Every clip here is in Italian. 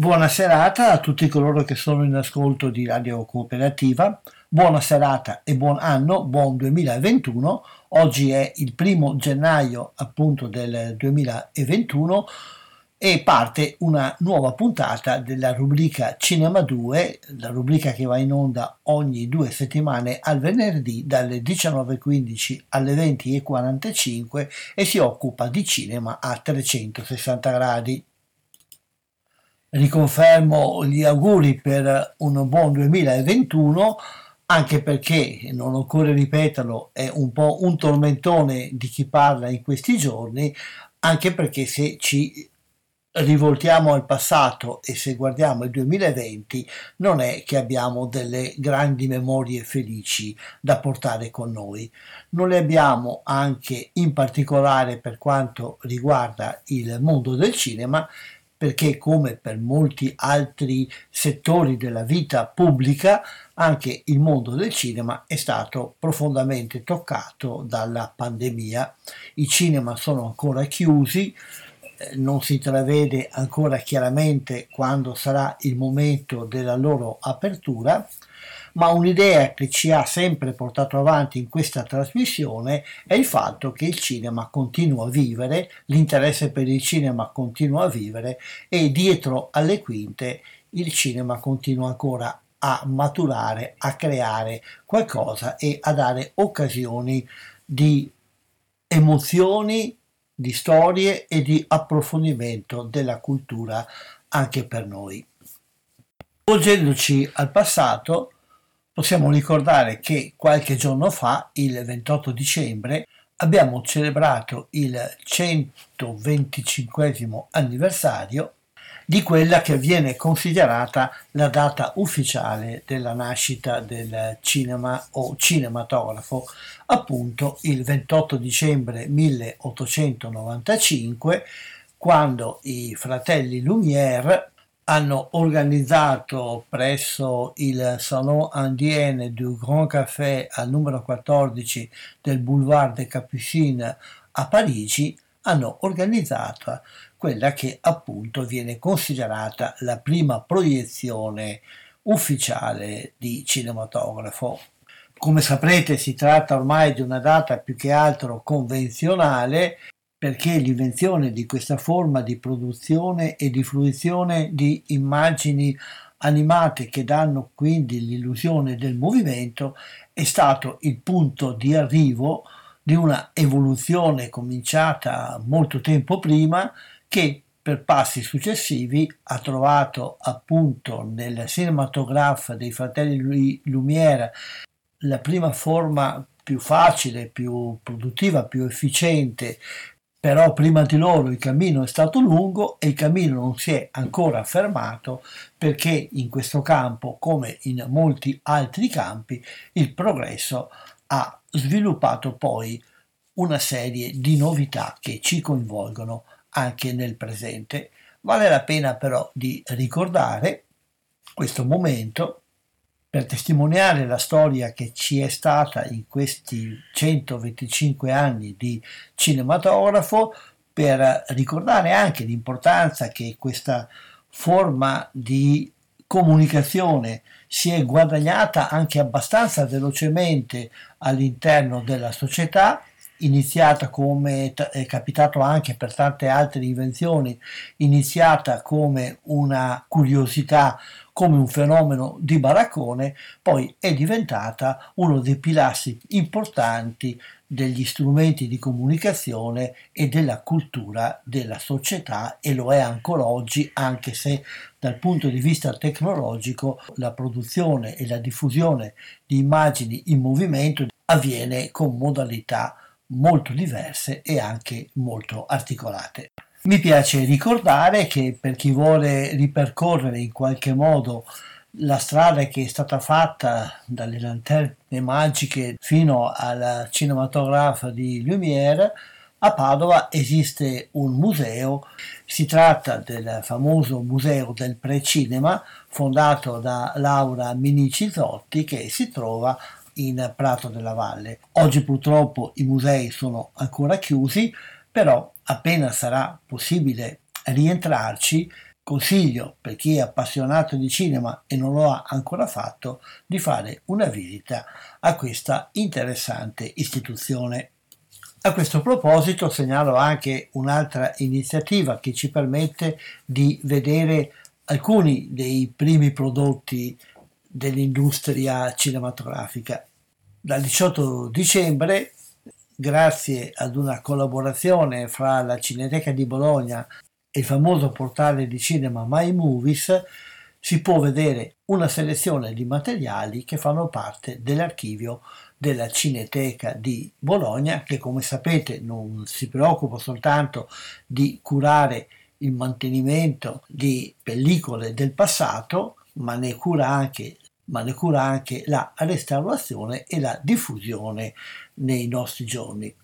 Buona serata a tutti coloro che sono in ascolto di Radio Cooperativa. Buona serata e buon anno, buon 2021. Oggi è il primo gennaio appunto del 2021 e parte una nuova puntata della rubrica Cinema 2, la rubrica che va in onda ogni due settimane al venerdì dalle 19.15 alle 20.45 e si occupa di cinema a 360 gradi. Riconfermo gli auguri per un buon 2021 anche perché, non occorre ripeterlo, è un po' un tormentone di chi parla in questi giorni, anche perché se ci rivoltiamo al passato e se guardiamo il 2020 non è che abbiamo delle grandi memorie felici da portare con noi. Non le abbiamo anche in particolare per quanto riguarda il mondo del cinema perché come per molti altri settori della vita pubblica, anche il mondo del cinema è stato profondamente toccato dalla pandemia. I cinema sono ancora chiusi, non si intravede ancora chiaramente quando sarà il momento della loro apertura ma un'idea che ci ha sempre portato avanti in questa trasmissione è il fatto che il cinema continua a vivere, l'interesse per il cinema continua a vivere e dietro alle quinte il cinema continua ancora a maturare, a creare qualcosa e a dare occasioni di emozioni, di storie e di approfondimento della cultura anche per noi. Volgendoci al passato, possiamo ricordare che qualche giorno fa, il 28 dicembre, abbiamo celebrato il 125 anniversario di quella che viene considerata la data ufficiale della nascita del cinema o cinematografo, appunto il 28 dicembre 1895, quando i fratelli Lumière hanno organizzato presso il Salon Indienne du Grand Café al numero 14 del Boulevard des Capucines a Parigi, hanno organizzato quella che appunto viene considerata la prima proiezione ufficiale di cinematografo. Come saprete si tratta ormai di una data più che altro convenzionale perché l'invenzione di questa forma di produzione e di fruizione di immagini animate che danno quindi l'illusione del movimento è stato il punto di arrivo di una evoluzione cominciata molto tempo prima che per passi successivi ha trovato appunto nel cinematograph dei fratelli Lumière la prima forma più facile, più produttiva, più efficiente. Però prima di loro il cammino è stato lungo e il cammino non si è ancora fermato perché in questo campo, come in molti altri campi, il progresso ha sviluppato poi una serie di novità che ci coinvolgono anche nel presente. Vale la pena però di ricordare questo momento per testimoniare la storia che ci è stata in questi 125 anni di cinematografo, per ricordare anche l'importanza che questa forma di comunicazione si è guadagnata anche abbastanza velocemente all'interno della società iniziata come è capitato anche per tante altre invenzioni, iniziata come una curiosità, come un fenomeno di baraccone, poi è diventata uno dei pilastri importanti degli strumenti di comunicazione e della cultura della società e lo è ancora oggi anche se dal punto di vista tecnologico la produzione e la diffusione di immagini in movimento avviene con modalità molto diverse e anche molto articolate. Mi piace ricordare che per chi vuole ripercorrere in qualche modo la strada che è stata fatta dalle lanterne magiche fino al cinematografo di Lumière, a Padova esiste un museo, si tratta del famoso Museo del Precinema fondato da Laura Minici Zotti che si trova in Prato della Valle. Oggi purtroppo i musei sono ancora chiusi, però appena sarà possibile rientrarci, consiglio per chi è appassionato di cinema e non lo ha ancora fatto di fare una visita a questa interessante istituzione. A questo proposito segnalo anche un'altra iniziativa che ci permette di vedere alcuni dei primi prodotti dell'industria cinematografica. Dal 18 dicembre, grazie ad una collaborazione fra la Cineteca di Bologna e il famoso portale di cinema My Movies, si può vedere una selezione di materiali che fanno parte dell'archivio della Cineteca di Bologna, che come sapete non si preoccupa soltanto di curare il mantenimento di pellicole del passato, ma ne cura anche, ma ne cura anche la restaurazione e la diffusione nei nostri giorni.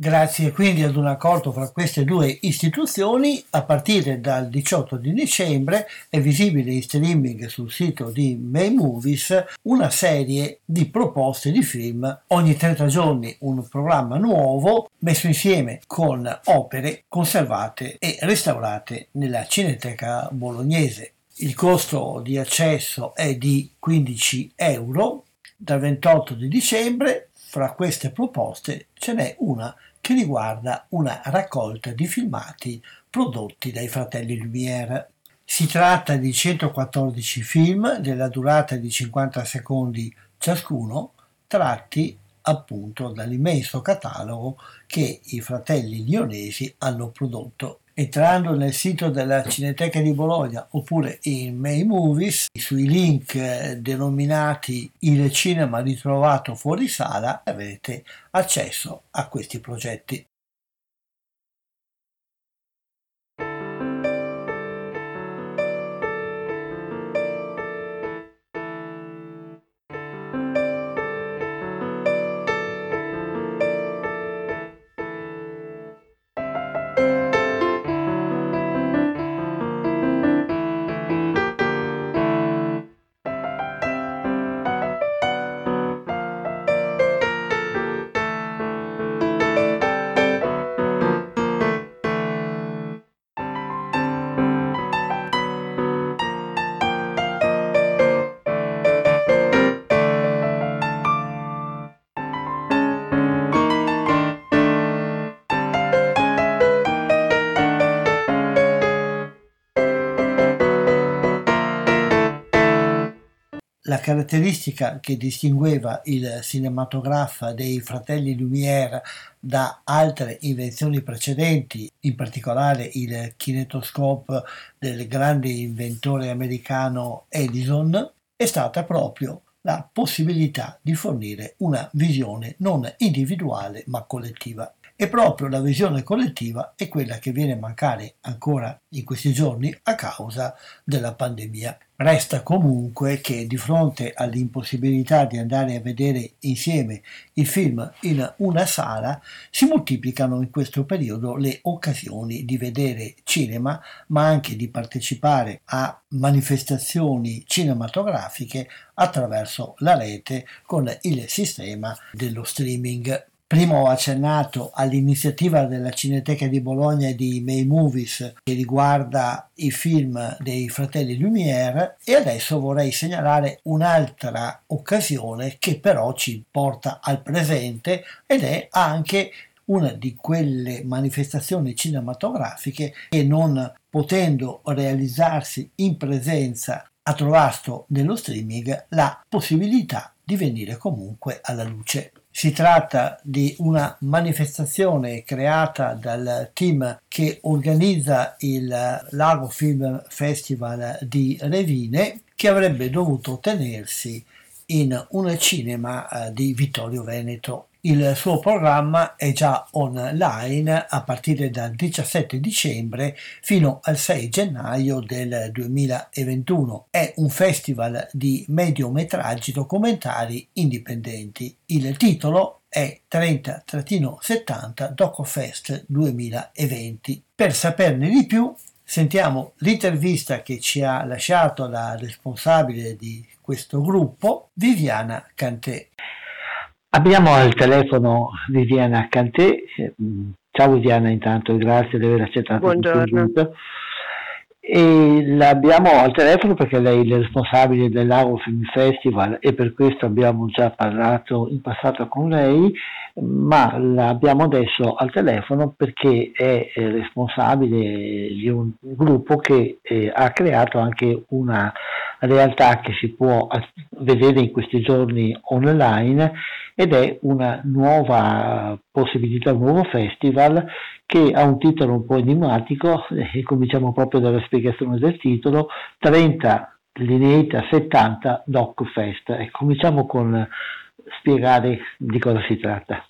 Grazie quindi ad un accordo fra queste due istituzioni, a partire dal 18 di dicembre è visibile in streaming sul sito di May Movies una serie di proposte di film, ogni 30 giorni un programma nuovo messo insieme con opere conservate e restaurate nella Cineteca bolognese. Il costo di accesso è di 15 euro. Dal 28 di dicembre fra queste proposte ce n'è una che riguarda una raccolta di filmati prodotti dai fratelli Lumière. Si tratta di 114 film della durata di 50 secondi ciascuno, tratti appunto dall'immenso catalogo che i fratelli lionesi hanno prodotto entrando nel sito della Cineteca di Bologna oppure in May Movies, sui link eh, denominati Il cinema ritrovato fuori sala avrete accesso a questi progetti. Caratteristica che distingueva il cinematografo dei fratelli Lumière da altre invenzioni precedenti, in particolare il kinetoscope del grande inventore americano Edison, è stata proprio la possibilità di fornire una visione non individuale ma collettiva. E proprio la visione collettiva è quella che viene a mancare ancora in questi giorni a causa della pandemia. Resta comunque che di fronte all'impossibilità di andare a vedere insieme il film in una sala si moltiplicano in questo periodo le occasioni di vedere cinema ma anche di partecipare a manifestazioni cinematografiche attraverso la rete con il sistema dello streaming. Prima ho accennato all'iniziativa della Cineteca di Bologna di May Movies che riguarda i film dei fratelli Lumière e adesso vorrei segnalare un'altra occasione che però ci porta al presente ed è anche una di quelle manifestazioni cinematografiche che non potendo realizzarsi in presenza ha trovato nello streaming la possibilità di venire comunque alla luce. Si tratta di una manifestazione creata dal team che organizza il Lago Film Festival di Revine che avrebbe dovuto tenersi in un cinema eh, di Vittorio Veneto. Il suo programma è già online a partire dal 17 dicembre fino al 6 gennaio del 2021. È un festival di mediometraggi documentari indipendenti. Il titolo è 30-70 DocoFest 2020. Per saperne di più sentiamo l'intervista che ci ha lasciato la responsabile di questo gruppo, Viviana Cantè. Abbiamo al telefono Viviana Cantè. Ciao Viviana, intanto grazie di aver accettato il invito. E l'abbiamo al telefono perché lei è il responsabile dell'Auro Film Festival e per questo abbiamo già parlato in passato con lei, ma l'abbiamo adesso al telefono perché è responsabile di un gruppo che eh, ha creato anche una realtà che si può vedere in questi giorni online ed è una nuova possibilità, un nuovo festival che ha un titolo un po' enigmatico e cominciamo proprio dalla spiegazione del titolo, 30 lineita 70 Doc Fest e cominciamo con spiegare di cosa si tratta.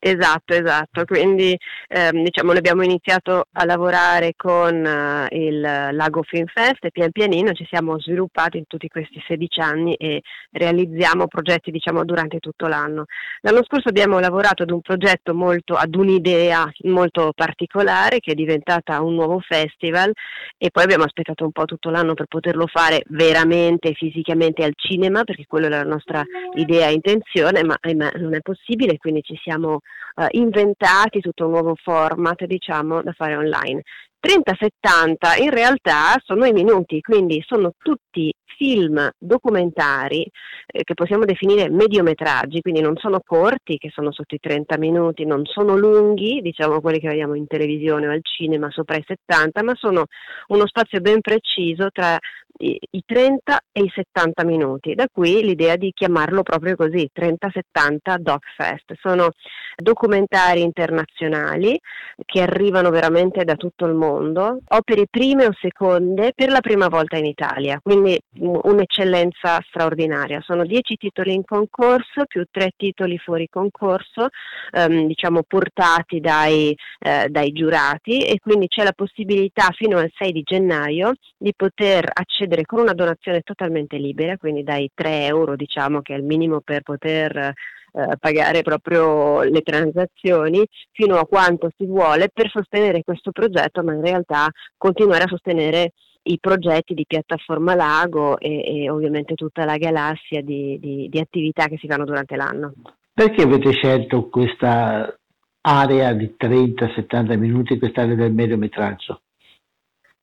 Esatto, esatto, quindi ehm, diciamo noi abbiamo iniziato a lavorare con uh, il Lago Film Fest e pian pianino ci siamo sviluppati in tutti questi 16 anni e realizziamo progetti diciamo durante tutto l'anno. L'anno scorso abbiamo lavorato ad un progetto molto, ad un'idea molto particolare che è diventata un nuovo festival e poi abbiamo aspettato un po' tutto l'anno per poterlo fare veramente fisicamente al cinema perché quella è la nostra idea e intenzione ma ahimè non è possibile quindi ci siamo eh, inventati tutto un nuovo format diciamo da fare online. 30-70 in realtà sono i minuti, quindi sono tutti film documentari eh, che possiamo definire mediometraggi, quindi non sono corti, che sono sotto i 30 minuti, non sono lunghi, diciamo quelli che vediamo in televisione o al cinema sopra i 70, ma sono uno spazio ben preciso tra i, i 30 e i 70 minuti. Da qui l'idea di chiamarlo proprio così, 30-70 DocFest. Sono documentari internazionali che arrivano veramente da tutto il mondo, opere prime o seconde per la prima volta in Italia, quindi un'eccellenza straordinaria. Sono 10 titoli in concorso più 3 titoli fuori concorso, ehm, diciamo portati dai, eh, dai giurati e quindi c'è la possibilità fino al 6 di gennaio di poter accedere accedere con una donazione totalmente libera, quindi dai 3 euro diciamo che è il minimo per poter eh, pagare proprio le transazioni fino a quanto si vuole per sostenere questo progetto, ma in realtà continuare a sostenere i progetti di piattaforma Lago e, e ovviamente tutta la galassia di, di, di attività che si fanno durante l'anno. Perché avete scelto questa area di 30-70 minuti, quest'area del mediometraggio?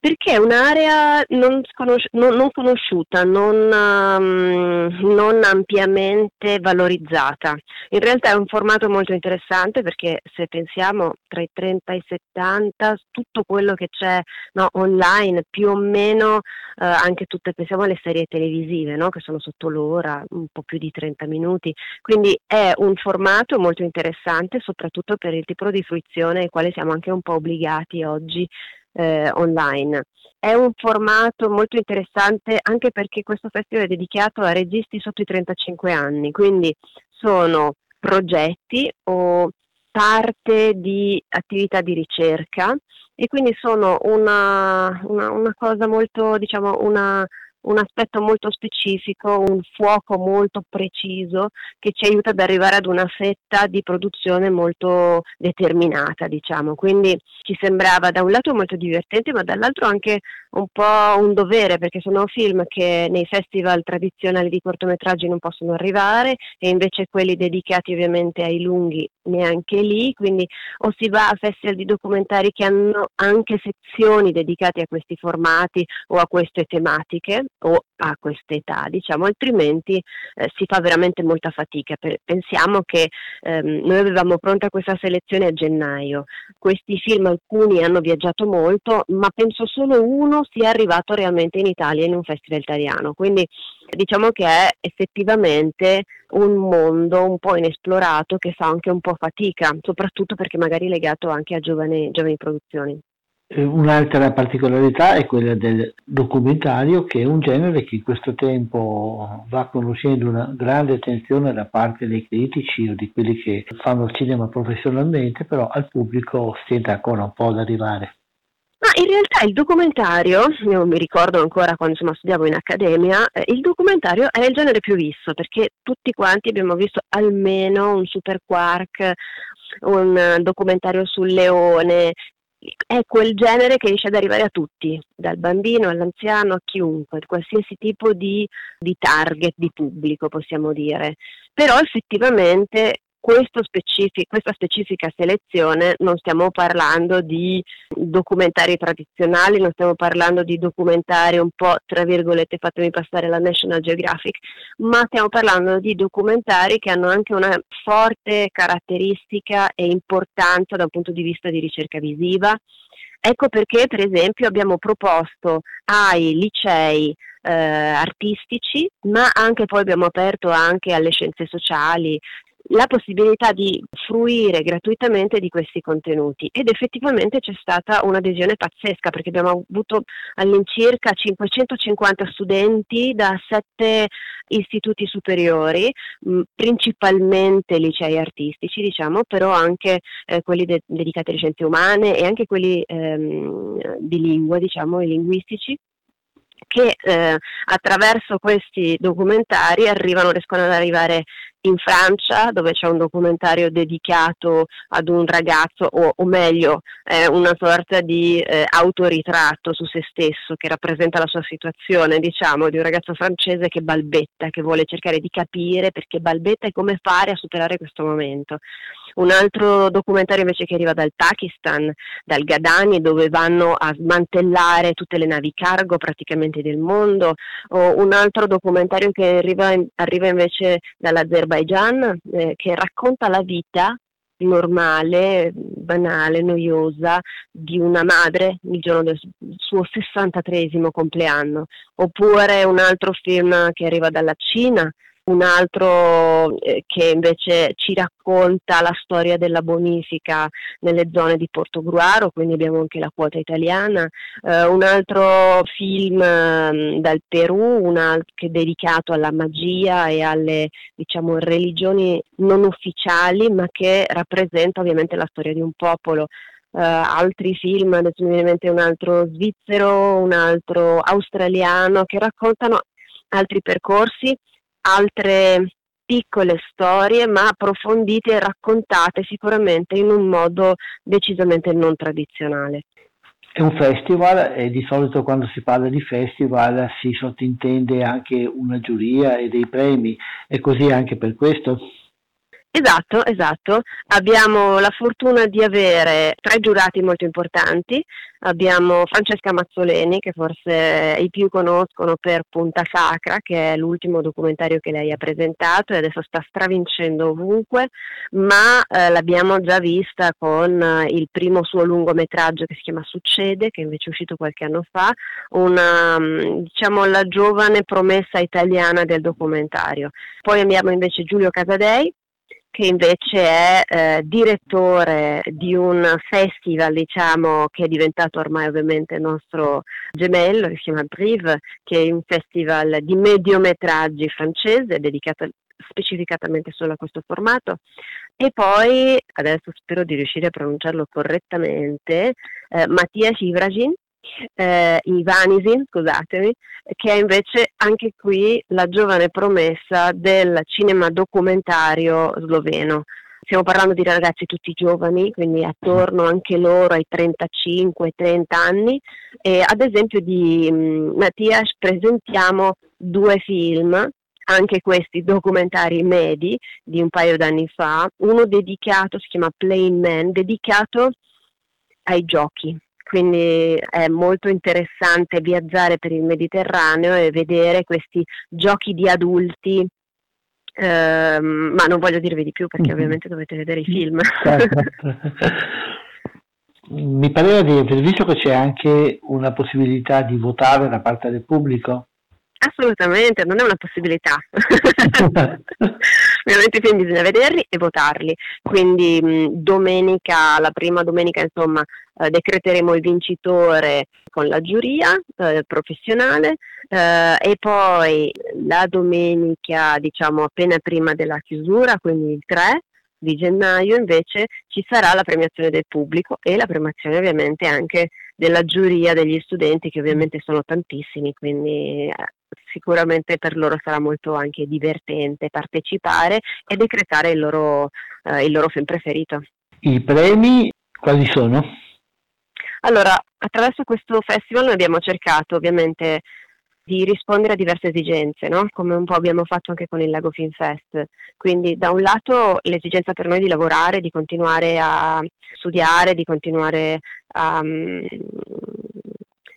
Perché è un'area non, sconosci- non, non conosciuta, non, um, non, ampiamente valorizzata. In realtà è un formato molto interessante perché se pensiamo tra i 30 e i 70, tutto quello che c'è no, online, più o meno uh, anche tutte, pensiamo alle serie televisive no, che sono sotto l'ora, un po' più di 30 minuti. Quindi è un formato molto interessante soprattutto per il tipo di fruizione ai quale siamo anche un po' obbligati oggi eh, online. È un formato molto interessante anche perché questo festival è dedicato a registi sotto i 35 anni, quindi sono progetti o parte di attività di ricerca e quindi sono una, una, una cosa molto, diciamo, una, un aspetto molto specifico, un fuoco molto preciso che ci aiuta ad arrivare ad una fetta di produzione molto determinata, diciamo. Quindi ci sembrava da un lato molto divertente, ma dall'altro anche un po' un dovere, perché sono film che nei festival tradizionali di cortometraggi non possono arrivare e invece quelli dedicati ovviamente ai lunghi neanche lì, quindi o si va a festival di documentari che hanno anche sezioni dedicate a questi formati o a queste tematiche o a questa età, diciamo, altrimenti eh, si fa veramente molta fatica. Per, pensiamo che ehm, noi avevamo pronta questa selezione a gennaio, questi film alcuni hanno viaggiato molto, ma penso solo uno sia arrivato realmente in Italia in un festival italiano, quindi diciamo che è effettivamente un mondo un po' inesplorato che fa anche un po' fatica, soprattutto perché magari legato anche a giovani, giovani produzioni. Un'altra particolarità è quella del documentario, che è un genere che in questo tempo va conoscendo una grande attenzione da parte dei critici o di quelli che fanno il cinema professionalmente, però al pubblico stenta ancora un po' ad arrivare. In realtà il documentario, io mi ricordo ancora quando insomma, studiavo in accademia, eh, il documentario è il genere più visto perché tutti quanti abbiamo visto almeno un super quark, un documentario sul leone, è quel genere che riesce ad arrivare a tutti, dal bambino all'anziano a chiunque, qualsiasi tipo di, di target di pubblico possiamo dire. Però effettivamente specific- questa specifica selezione non stiamo parlando di documentari tradizionali, non stiamo parlando di documentari un po', tra virgolette, fatemi passare la National Geographic, ma stiamo parlando di documentari che hanno anche una forte caratteristica e importanza da un punto di vista di ricerca visiva. Ecco perché, per esempio, abbiamo proposto ai licei eh, artistici, ma anche poi abbiamo aperto anche alle scienze sociali, la possibilità di fruire gratuitamente di questi contenuti. Ed effettivamente c'è stata un'adesione pazzesca perché abbiamo avuto all'incirca 550 studenti da sette istituti superiori, principalmente licei artistici diciamo, però anche eh, quelli de- dedicati alle scienze umane e anche quelli ehm, di lingua, diciamo, i linguistici che eh, attraverso questi documentari arrivano, riescono ad arrivare in Francia dove c'è un documentario dedicato ad un ragazzo o, o meglio eh, una sorta di eh, autoritratto su se stesso che rappresenta la sua situazione diciamo di un ragazzo francese che balbetta che vuole cercare di capire perché balbetta e come fare a superare questo momento un altro documentario invece che arriva dal Pakistan, dal Gadani, dove vanno a smantellare tutte le navi cargo praticamente del mondo, o un altro documentario che arriva, arriva invece dall'Azerbaijan, eh, che racconta la vita normale, banale, noiosa di una madre il giorno del suo 63 compleanno, oppure un altro film che arriva dalla Cina un altro eh, che invece ci racconta la storia della bonifica nelle zone di Portogruaro, quindi abbiamo anche la quota italiana, eh, un altro film eh, dal Perù, altro che è dedicato alla magia e alle diciamo, religioni non ufficiali, ma che rappresenta ovviamente la storia di un popolo. Uh, altri film, adesso mi viene in mente un altro svizzero, un altro australiano, che raccontano altri percorsi altre piccole storie ma approfondite e raccontate sicuramente in un modo decisamente non tradizionale. È un festival e di solito quando si parla di festival si sottintende anche una giuria e dei premi, è così anche per questo? Esatto, esatto. Abbiamo la fortuna di avere tre giurati molto importanti. Abbiamo Francesca Mazzoleni, che forse i più conoscono per Punta Sacra, che è l'ultimo documentario che lei ha presentato e adesso sta stravincendo ovunque, ma eh, l'abbiamo già vista con eh, il primo suo lungometraggio che si chiama Succede, che invece è uscito qualche anno fa, una, mm, diciamo, la giovane promessa italiana del documentario. Poi abbiamo invece Giulio Casadei, che invece è eh, direttore di un festival diciamo, che è diventato ormai ovviamente nostro gemello, che si chiama Brive, che è un festival di mediometraggi francese dedicato specificatamente solo a questo formato. e poi, adesso spero di riuscire a pronunciarlo correttamente, eh, Mattia Ivragin, eh, Ivanisi, scusatemi, che è invece anche qui la giovane promessa del cinema documentario sloveno. Stiamo parlando di ragazzi tutti giovani, quindi attorno anche loro ai 35-30 anni. E ad esempio di um, Mattias presentiamo due film anche questi documentari medi di un paio d'anni fa, uno dedicato, si chiama Plain Man, dedicato ai giochi. Quindi è molto interessante viaggiare per il Mediterraneo e vedere questi giochi di adulti ehm, ma non voglio dirvi di più perché mm-hmm. ovviamente dovete vedere i film. Certo. Mi pareva di aver visto che c'è anche una possibilità di votare da parte del pubblico. Assolutamente, non è una possibilità. Ovviamente i film bisogna vederli e votarli. Quindi mh, domenica, la prima domenica, insomma, eh, decreteremo il vincitore con la giuria eh, professionale eh, e poi la domenica, diciamo, appena prima della chiusura, quindi il 3 di gennaio, invece ci sarà la premiazione del pubblico e la premiazione ovviamente anche della giuria degli studenti che ovviamente sono tantissimi, quindi eh, sicuramente per loro sarà molto anche divertente partecipare e decretare il loro, eh, il loro film preferito. I premi quali sono? Allora, attraverso questo festival noi abbiamo cercato ovviamente di rispondere a diverse esigenze, no? come un po' abbiamo fatto anche con il Lago Film Fest. Quindi da un lato l'esigenza per noi di lavorare, di continuare a studiare, di continuare a um,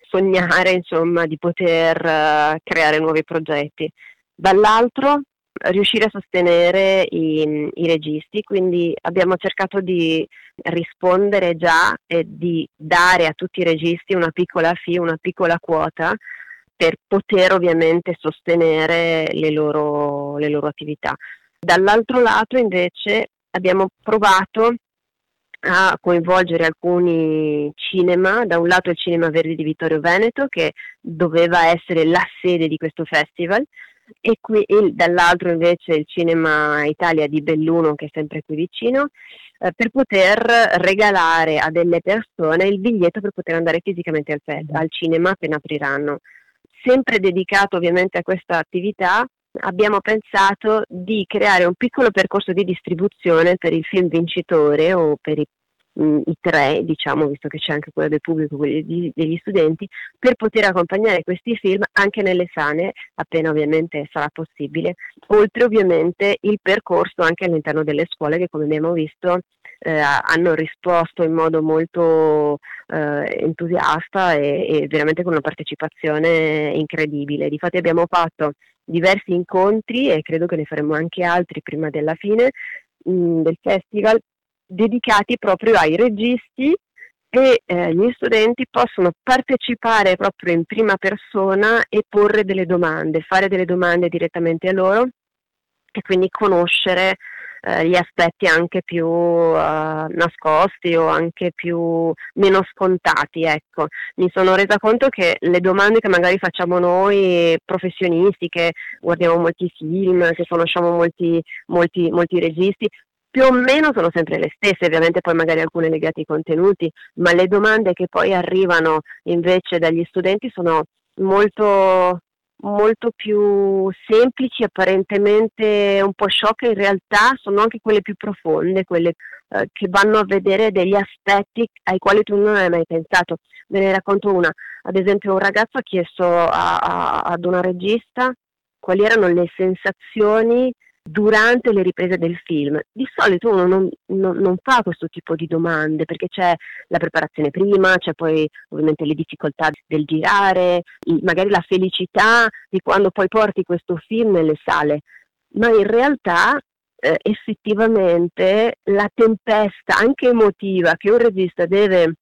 sognare insomma, di poter uh, creare nuovi progetti. Dall'altro riuscire a sostenere i, i, registi, quindi abbiamo cercato di rispondere già e di dare a tutti i registi una piccola fee, una piccola quota per poter ovviamente sostenere le loro, le loro attività. Dall'altro lato invece abbiamo provato a coinvolgere alcuni cinema, da un lato il Cinema Verdi di Vittorio Veneto che doveva essere la sede di questo festival e, qui, e dall'altro invece il Cinema Italia di Belluno che è sempre qui vicino eh, per poter regalare a delle persone il biglietto per poter andare fisicamente al, al cinema appena apriranno. Sempre dedicato ovviamente a questa attività abbiamo pensato di creare un piccolo percorso di distribuzione per il film vincitore o per i, mh, i tre, diciamo, visto che c'è anche quello del pubblico, quelli degli studenti, per poter accompagnare questi film anche nelle sane, appena ovviamente sarà possibile, oltre ovviamente il percorso anche all'interno delle scuole che come abbiamo visto eh, hanno risposto in modo molto eh, entusiasta e, e, veramente con una partecipazione incredibile. Difatti abbiamo fatto diversi incontri e credo che ne faremo anche altri prima della fine mh, mm, del festival dedicati proprio ai registi e eh, gli studenti possono partecipare proprio in prima persona e porre delle domande, fare delle domande direttamente a loro e quindi conoscere eh, gli aspetti anche più uh, nascosti o anche più meno scontati. Ecco. Mi sono resa conto che le domande che magari facciamo noi professionisti, che guardiamo molti film, che conosciamo molti, molti, molti registi, più o meno sono sempre le stesse, ovviamente poi magari alcune legate ai contenuti, ma le domande che poi arrivano invece dagli studenti sono molto molto più semplici, apparentemente un po' shock, in realtà sono anche quelle più profonde, quelle eh, che vanno a vedere degli aspetti ai quali tu non hai mai pensato. Ve ne racconto una. Ad esempio un ragazzo ha chiesto a, a, ad una regista quali erano le sensazioni durante le riprese del film. Di solito uno non, non, non, fa questo tipo di domande perché c'è la preparazione prima, c'è poi ovviamente le difficoltà del girare, magari la felicità di quando poi porti questo film nelle sale, ma in realtà eh, effettivamente la tempesta anche emotiva che un regista deve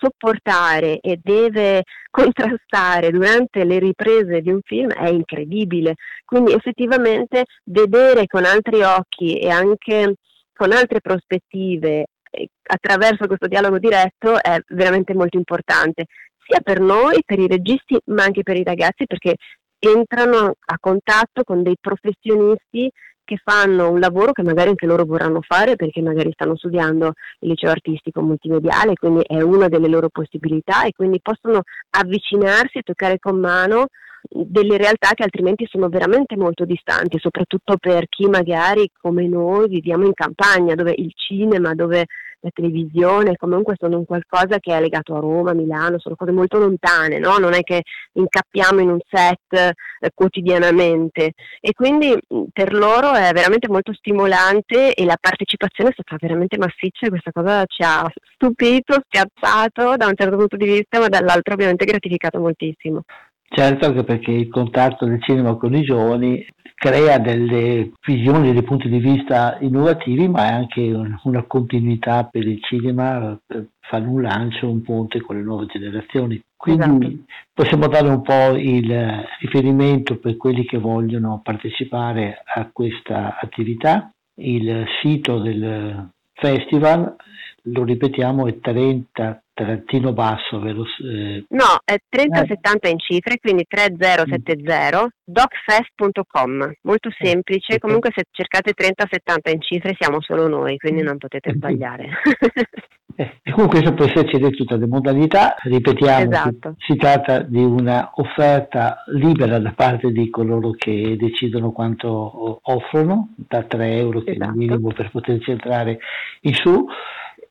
sopportare e deve contrastare durante le riprese di un film è incredibile. Quindi effettivamente vedere con altri occhi e anche con altre prospettive eh, attraverso questo dialogo diretto è veramente molto importante, sia per noi, per i registi, ma anche per i ragazzi, perché entrano a contatto con dei professionisti che fanno un lavoro che magari anche loro vorranno fare perché magari stanno studiando il liceo artistico multimediale, quindi è una delle loro possibilità e quindi possono avvicinarsi e toccare con mano delle realtà che altrimenti sono veramente molto distanti, soprattutto per chi magari come noi viviamo in campagna, dove il cinema, dove la televisione comunque sono un qualcosa che è legato a Roma, Milano, sono cose molto lontane, no? non è che incappiamo in un set eh, quotidianamente e quindi per loro è veramente molto stimolante e la partecipazione è stata veramente massiccia e questa cosa ci ha stupito, spiazzato da un certo punto di vista, ma dall'altro ovviamente gratificato moltissimo. Certo, anche perché il contatto del cinema con i giovani crea delle visioni, dei punti di vista innovativi, ma è anche una continuità per il cinema, per fare un lancio, un ponte con le nuove generazioni. Quindi esatto. possiamo dare un po' il riferimento per quelli che vogliono partecipare a questa attività. Il sito del festival, lo ripetiamo, è 30 trattino basso, vero? Eh, no, è 3070 eh. in cifre, quindi 3070, docfest.com, molto semplice, comunque se cercate 3070 in cifre siamo solo noi, quindi non potete sbagliare. Eh, e comunque questo può esserci di tutte le modalità, ripetiamo, esatto. si tratta di una offerta libera da parte di coloro che decidono quanto offrono, da 3 euro che esatto. è il esatto. minimo per poterci entrare in su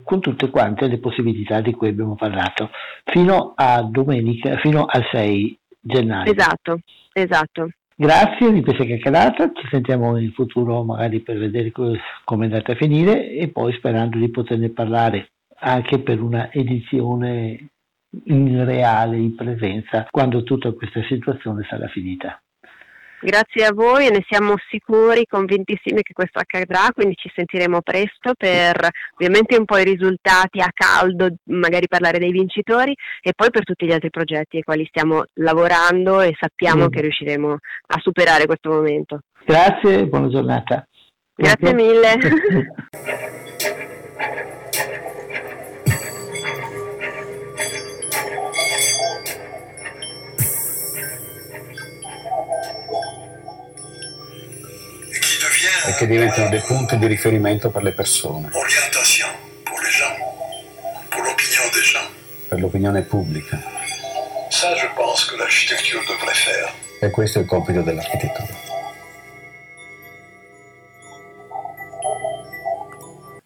con tutte quante le possibilità di cui abbiamo parlato, fino a domenica, fino al 6 gennaio. Esatto, esatto. Grazie di questa chiacchierata, ci sentiamo in futuro magari per vedere come è andata a finire e poi sperando di poterne parlare anche per una edizione in reale, in presenza, quando tutta questa situazione sarà finita. Grazie a voi e ne siamo sicuri, convintissimi che questo accadrà, quindi ci sentiremo presto per ovviamente un po' i risultati a caldo, magari parlare dei vincitori e poi per tutti gli altri progetti ai quali stiamo lavorando e sappiamo mm. che riusciremo a superare questo momento. Grazie, buona giornata. Grazie, Grazie mille. e che diventino dei punti di riferimento per le persone. Per l'opinione pubblica. E questo è il compito dell'architettura.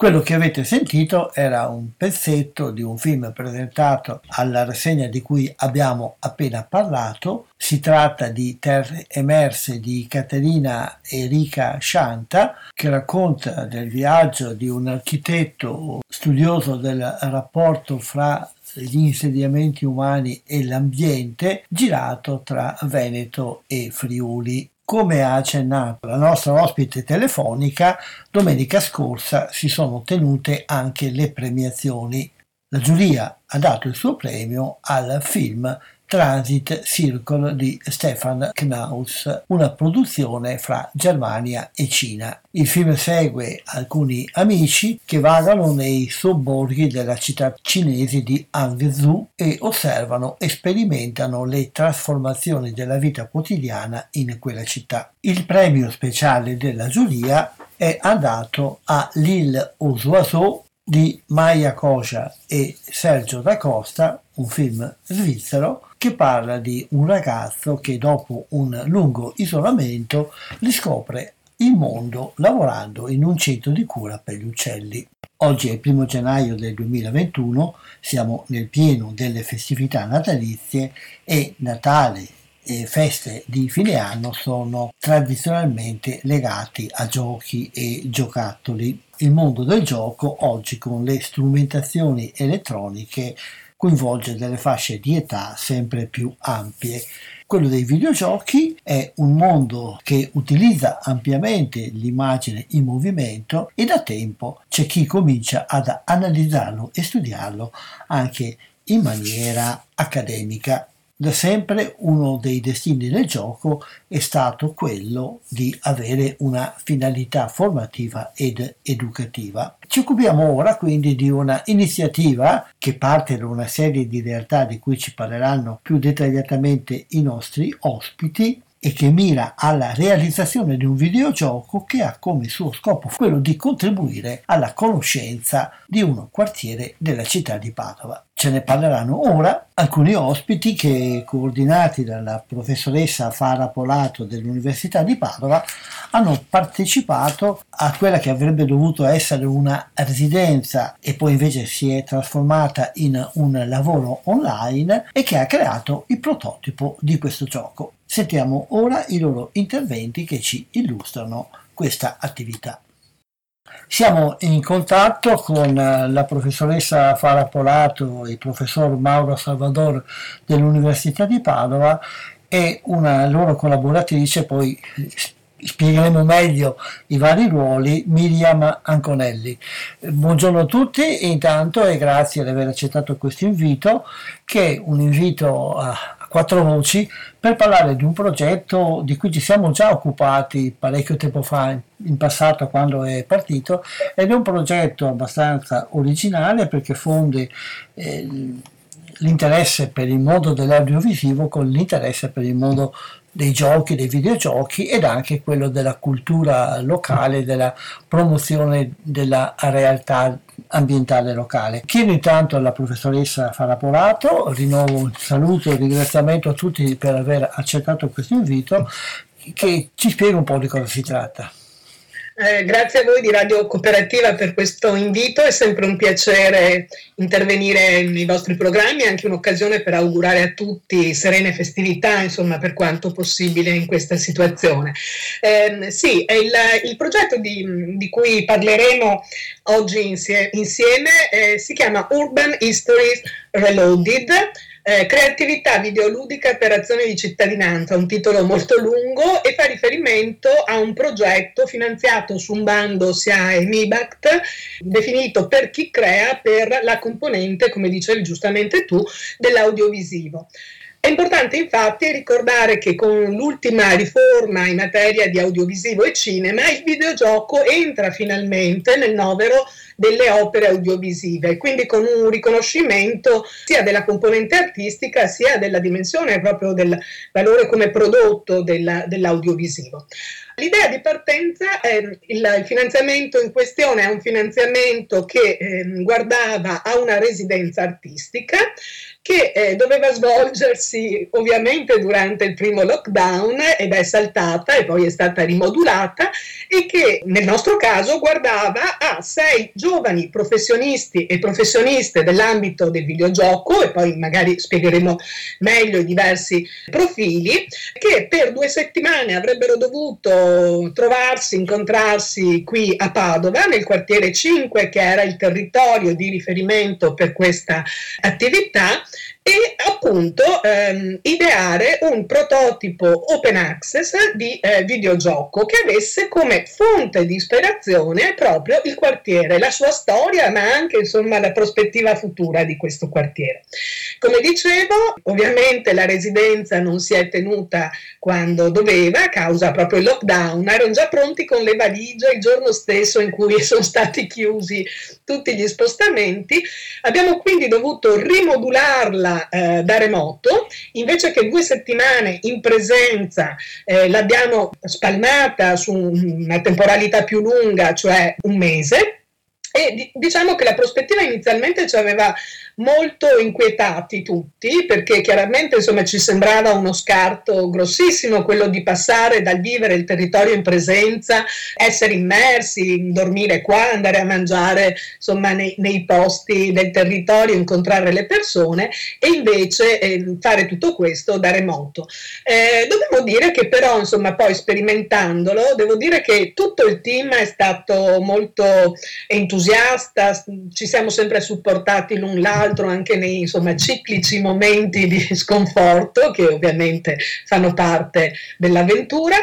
Quello che avete sentito era un pezzetto di un film presentato alla rassegna di cui abbiamo appena parlato. Si tratta di Terre emerse di Caterina Erika Shanta, che racconta del viaggio di un architetto studioso del rapporto fra gli insediamenti umani e l'ambiente girato tra Veneto e Friuli. Come ha accennato la nostra ospite telefonica, domenica scorsa si sono tenute anche le premiazioni. La giuria ha dato il suo premio al film Transit Circle di Stefan Knaus, una produzione fra Germania e Cina. Il film segue alcuni amici che vagano nei sobborghi della città cinese di Hangzhou e osservano e sperimentano le trasformazioni della vita quotidiana in quella città. Il premio speciale della giuria è andato a Lille Oiseaux di Maya Cosa e Sergio da Costa, un film svizzero che parla di un ragazzo che dopo un lungo isolamento riscopre il mondo lavorando in un centro di cura per gli uccelli. Oggi è il primo gennaio del 2021, siamo nel pieno delle festività natalizie e Natale e feste di fine anno sono tradizionalmente legati a giochi e giocattoli. Il mondo del gioco oggi con le strumentazioni elettroniche coinvolge delle fasce di età sempre più ampie. Quello dei videogiochi è un mondo che utilizza ampiamente l'immagine in movimento e da tempo c'è chi comincia ad analizzarlo e studiarlo anche in maniera accademica da sempre uno dei destini del gioco è stato quello di avere una finalità formativa ed educativa. Ci occupiamo ora quindi di una iniziativa che parte da una serie di realtà di cui ci parleranno più dettagliatamente i nostri ospiti e che mira alla realizzazione di un videogioco che ha come suo scopo quello di contribuire alla conoscenza di un quartiere della città di Padova. Ce ne parleranno ora alcuni ospiti che, coordinati dalla professoressa Fara Polato dell'Università di Padova, hanno partecipato a quella che avrebbe dovuto essere una residenza e poi invece si è trasformata in un lavoro online e che ha creato il prototipo di questo gioco. Sentiamo ora i loro interventi che ci illustrano questa attività. Siamo in contatto con eh, la professoressa Fara Polato e il professor Mauro Salvador dell'Università di Padova e una loro collaboratrice, poi spiegheremo meglio i vari ruoli, Miriam Anconelli. Buongiorno a tutti intanto e grazie di aver accettato questo invito, che è un invito quattro voci per parlare di un progetto di cui ci siamo già occupati parecchio tempo fa in passato quando è partito ed è un progetto abbastanza originale perché fonde eh, l'interesse per il mondo dell'audiovisivo con l'interesse per il mondo dei giochi, dei videogiochi ed anche quello della cultura locale, della promozione della realtà ambientale locale. Chiedo intanto alla professoressa Farapolato, rinnovo un saluto e un ringraziamento a tutti per aver accettato questo invito, che ci spiega un po' di cosa si tratta. Eh, grazie a voi di Radio Cooperativa per questo invito, è sempre un piacere intervenire nei vostri programmi, è anche un'occasione per augurare a tutti serene festività, insomma, per quanto possibile in questa situazione. Eh, sì, il, il progetto di, di, cui parleremo oggi insieme, insieme eh, si chiama Urban Histories Reloaded eh, creatività videoludica per azione di cittadinanza, un titolo molto lungo e fa riferimento a un progetto finanziato su un bando SIAE MIBACT definito per chi crea per la componente, come dicevi giustamente tu, dell'audiovisivo. È importante infatti ricordare che con l'ultima riforma in materia di audiovisivo e cinema il videogioco entra finalmente nel novero delle opere audiovisive, quindi con un riconoscimento sia della componente artistica sia della dimensione proprio del valore come prodotto della, dell'audiovisivo. L'idea di partenza, è il, il, finanziamento in questione è un finanziamento che eh, guardava a una residenza artistica che eh, doveva svolgersi ovviamente durante il primo lockdown ed è saltata e poi è stata rimodulata e che nel nostro caso guardava a sei giovani professionisti e professioniste dell'ambito del videogioco e poi magari spiegheremo meglio i diversi profili che per due settimane avrebbero dovuto trovarsi, incontrarsi qui a Padova nel quartiere 5 che era il territorio di riferimento per questa attività e appunto ehm, ideare un prototipo open access di eh, videogioco che avesse come fonte di ispirazione proprio il quartiere, la sua storia, ma anche insomma la prospettiva futura di questo quartiere. Come dicevo, ovviamente la residenza non si è tenuta quando doveva a causa proprio del lockdown, erano già pronti con le valigie il giorno stesso in cui sono stati chiusi tutti gli spostamenti. Abbiamo quindi dovuto rimodularla eh, da remoto, invece che due settimane in presenza eh, l'abbiamo spalmata su una temporalità più lunga, cioè un mese. E diciamo che la prospettiva inizialmente ci aveva molto inquietati tutti perché chiaramente insomma, ci sembrava uno scarto grossissimo quello di passare dal vivere il territorio in presenza, essere immersi, dormire qua, andare a mangiare insomma, nei, nei posti del territorio, incontrare le persone e invece eh, fare tutto questo da remoto. Eh, dobbiamo dire che però insomma poi sperimentandolo devo dire che tutto il team è stato molto entusiasta, ci siamo sempre supportati l'un l'altro l'altro anche nei insomma, ciclici momenti di sconforto che ovviamente fanno parte dell'avventura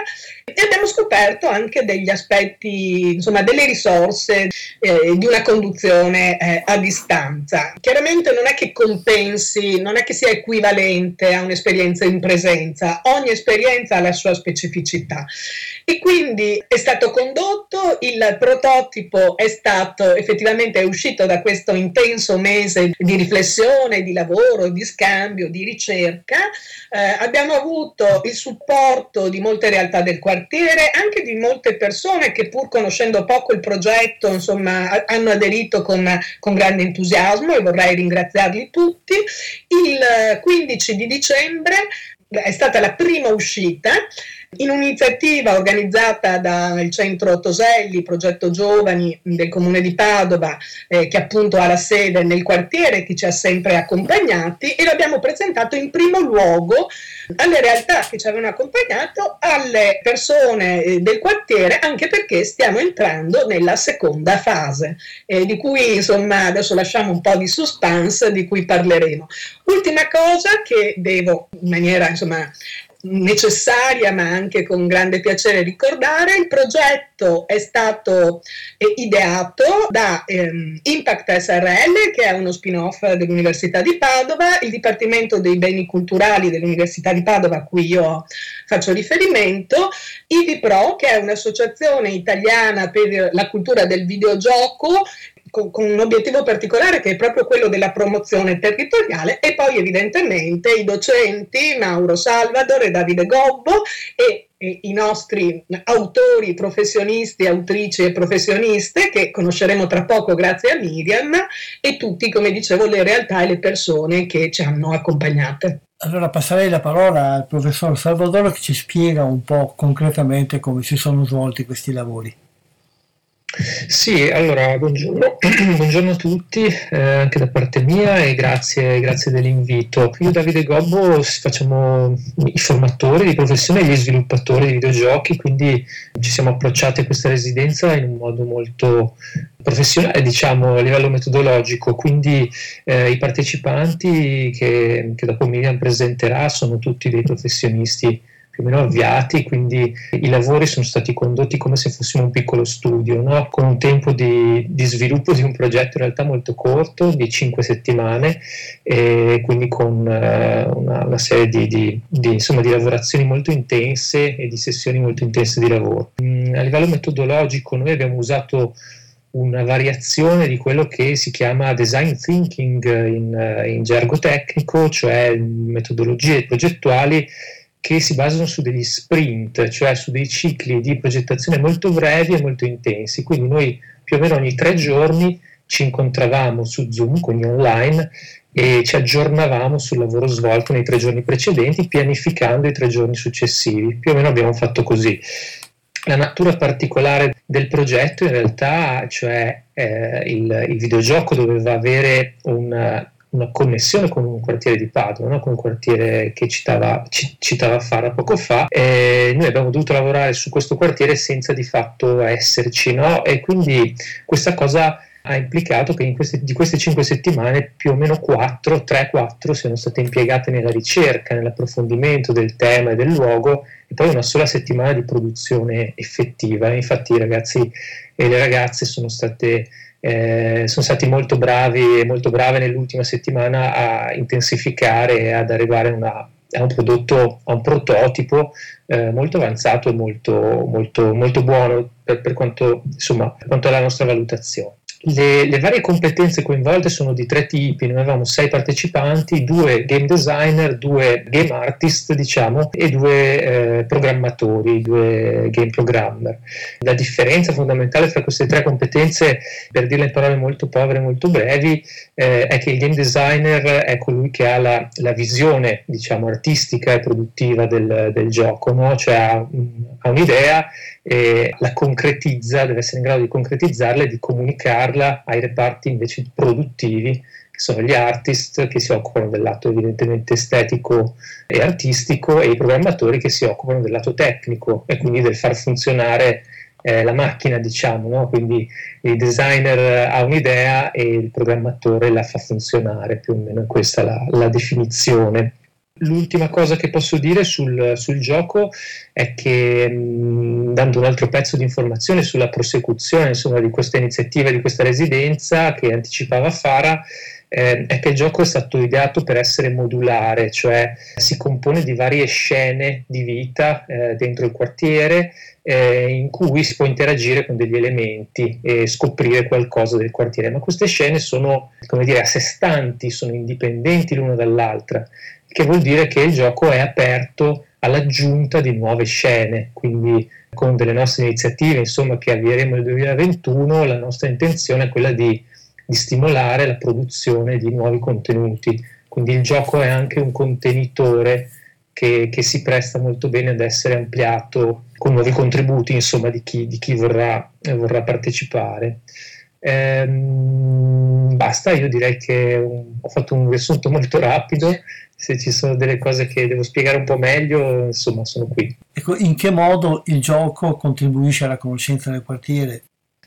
e abbiamo scoperto anche degli aspetti, insomma, delle risorse eh, di una conduzione eh, a distanza. Chiaramente non è che compensi, non è che sia equivalente a un'esperienza in presenza, ogni esperienza ha la sua specificità. E quindi è stato condotto, il prototipo è stato effettivamente è uscito da questo intenso mese di riflessione, di lavoro, di scambio, di ricerca. Eh, abbiamo avuto il supporto di molte realtà del quartiere, anche di molte persone che pur conoscendo poco il progetto, insomma, hanno aderito con, con grande entusiasmo e vorrei ringraziarli tutti. Il 15 di dicembre è stata la prima uscita in un'iniziativa organizzata dal centro Toselli, progetto giovani del comune di Padova, eh, che appunto ha la sede nel quartiere, che ci ha sempre accompagnati e l'abbiamo presentato in primo luogo alle realtà che ci avevano accompagnato, alle persone eh, del quartiere, anche perché stiamo entrando nella seconda fase, eh, di cui insomma adesso lasciamo un po' di suspense, di cui parleremo. Ultima cosa che devo in maniera insomma necessaria ma anche con grande piacere ricordare, il progetto è stato eh, ideato da ehm, Impact SRL che è uno spin-off dell'Università di Padova, il Dipartimento dei Beni Culturali dell'Università di Padova a cui io faccio riferimento, IVPRO che è un'associazione italiana per la cultura del videogioco con, con, un obiettivo particolare che è proprio quello della promozione territoriale e poi evidentemente i docenti Mauro Salvador e Davide Gobbo e, i nostri autori, professionisti, autrici e professioniste che conosceremo tra poco grazie a Miriam e tutti, come dicevo, le realtà e le persone che ci hanno accompagnate. Allora passerei la parola al professor Salvador che ci spiega un po' concretamente come si sono svolti questi lavori. Sì, allora buongiorno, buongiorno a tutti, eh, anche da parte mia e grazie, grazie dell'invito. Io e Davide Gobbo facciamo i formatori di professione e gli sviluppatori di videogiochi, quindi ci siamo approcciati a questa residenza in un modo molto professionale, diciamo a livello metodologico, quindi eh, i partecipanti che, che dopo Miriam presenterà sono tutti dei professionisti più o meno avviati, quindi i lavori sono stati condotti come se fossimo un piccolo studio, no? con un tempo di, di, sviluppo di un progetto in realtà molto corto, di cinque settimane, e quindi con uh, una, una, serie di, di, di, insomma, di, lavorazioni molto intense e di sessioni molto intense di lavoro. Mm, a livello metodologico noi abbiamo usato una variazione di quello che si chiama design thinking in, in gergo tecnico, cioè metodologie progettuali che si basano su degli sprint, cioè su dei cicli di progettazione molto brevi e molto intensi. Quindi noi più o meno ogni tre giorni ci incontravamo su Zoom, quindi online, e ci aggiornavamo sul lavoro svolto nei tre giorni precedenti, pianificando i tre giorni successivi. Più o meno abbiamo fatto così. La natura particolare del progetto in realtà, cioè eh, il, il, videogioco doveva avere un una connessione con un quartiere di Padova, no? con un quartiere che citava, ci, citava Fara poco fa, e noi abbiamo dovuto lavorare su questo quartiere senza di fatto esserci, no? e quindi questa cosa ha implicato che queste, di queste cinque settimane più o meno 4, 3-4 siano state impiegate nella ricerca, nell'approfondimento del tema e del luogo e poi una sola settimana di produzione effettiva. Infatti i ragazzi e le ragazze sono state eh, sono stati molto bravi e molto brave nell'ultima settimana a intensificare e ad arrivare una, a un prodotto, a un prototipo eh, molto avanzato e molto, molto, molto buono per, per, quanto, insomma, per quanto è la nostra valutazione. Le, le, varie competenze coinvolte sono di tre tipi, noi avevamo sei partecipanti, due game designer, due game artist diciamo e due eh, programmatori, due game programmer. La differenza fondamentale fra queste tre competenze, per dirle in parole molto povere e molto brevi, eh, è che il game designer è colui che ha la, la visione diciamo artistica e produttiva del, del gioco, no? cioè ha, ha un'idea e la concretizza, deve essere in grado di concretizzarla e di comunicarla ai reparti invece produttivi, che sono gli artist che si occupano del lato evidentemente estetico e artistico e i programmatori che si occupano del lato tecnico e quindi del far funzionare eh, la macchina, diciamo, no? quindi il designer ha un'idea e il programmatore la fa funzionare, più o meno questa è la, la definizione. L'ultima cosa che posso dire sul, sul gioco è che, mh, dando un altro pezzo di informazione sulla prosecuzione insomma, di questa iniziativa, di questa residenza che anticipava Fara, eh, è che il gioco è stato ideato per essere modulare, cioè si compone di varie scene di vita eh, dentro il quartiere eh, in cui si può interagire con degli elementi e scoprire qualcosa del quartiere, ma queste scene sono come dire, a sé stanti, sono indipendenti l'una dall'altra, che vuol dire che il gioco è aperto all'aggiunta di nuove scene, quindi con delle nostre iniziative insomma, che avvieremo nel 2021 la nostra intenzione è quella di di stimolare la produzione di nuovi contenuti. Quindi il gioco è anche un contenitore che, che si presta molto bene ad essere ampliato con nuovi contributi insomma, di chi, di chi vorrà, vorrà, partecipare. Ehm, basta, io direi che ho fatto un riassunto molto rapido. Se ci sono delle cose che devo spiegare un po' meglio, insomma, sono qui. Ecco, in che modo il gioco contribuisce alla conoscenza del quartiere?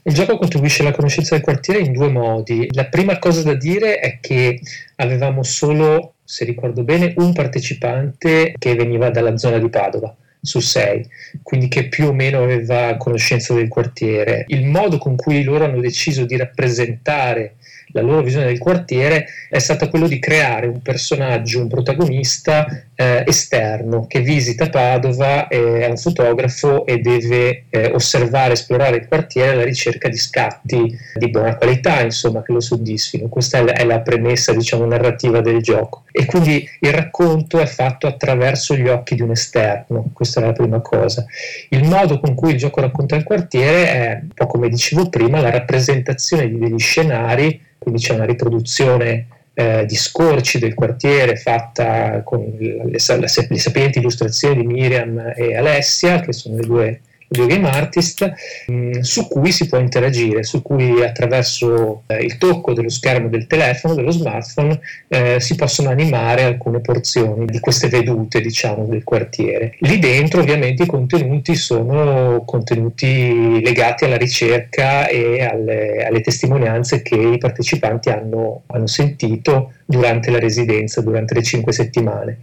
Il gioco contribuisce alla conoscenza del quartiere in due modi. La prima cosa da dire è che avevamo solo, se ricordo bene, un partecipante che veniva dalla zona di Padova su sei, quindi che più o meno aveva conoscenza del quartiere. Il modo con cui loro hanno deciso di rappresentare la loro visione del quartiere è stata quello di creare un personaggio, un protagonista eh, esterno che visita Padova, è un fotografo e deve eh, osservare, esplorare il quartiere alla ricerca di scatti di buona qualità, insomma, che lo soddisfino. Questa è la premessa, diciamo, narrativa del gioco. E quindi il racconto è fatto attraverso gli occhi di un esterno, questa è la prima cosa. Il modo con cui il gioco racconta il quartiere è, un po' come dicevo prima, la rappresentazione di degli scenari quindi c'è una riproduzione eh, di scorci del quartiere fatta con le, le, le sapienti illustrazioni di Miriam e Alessia, che sono le due due game artist mm, su cui si può interagire, su cui attraverso eh, il tocco dello schermo del telefono, dello smartphone, eh, si possono animare alcune porzioni di queste vedute, diciamo, del quartiere. Lì dentro ovviamente i contenuti sono contenuti legati alla ricerca e alle, alle testimonianze che i partecipanti hanno, hanno sentito durante la residenza, durante le cinque settimane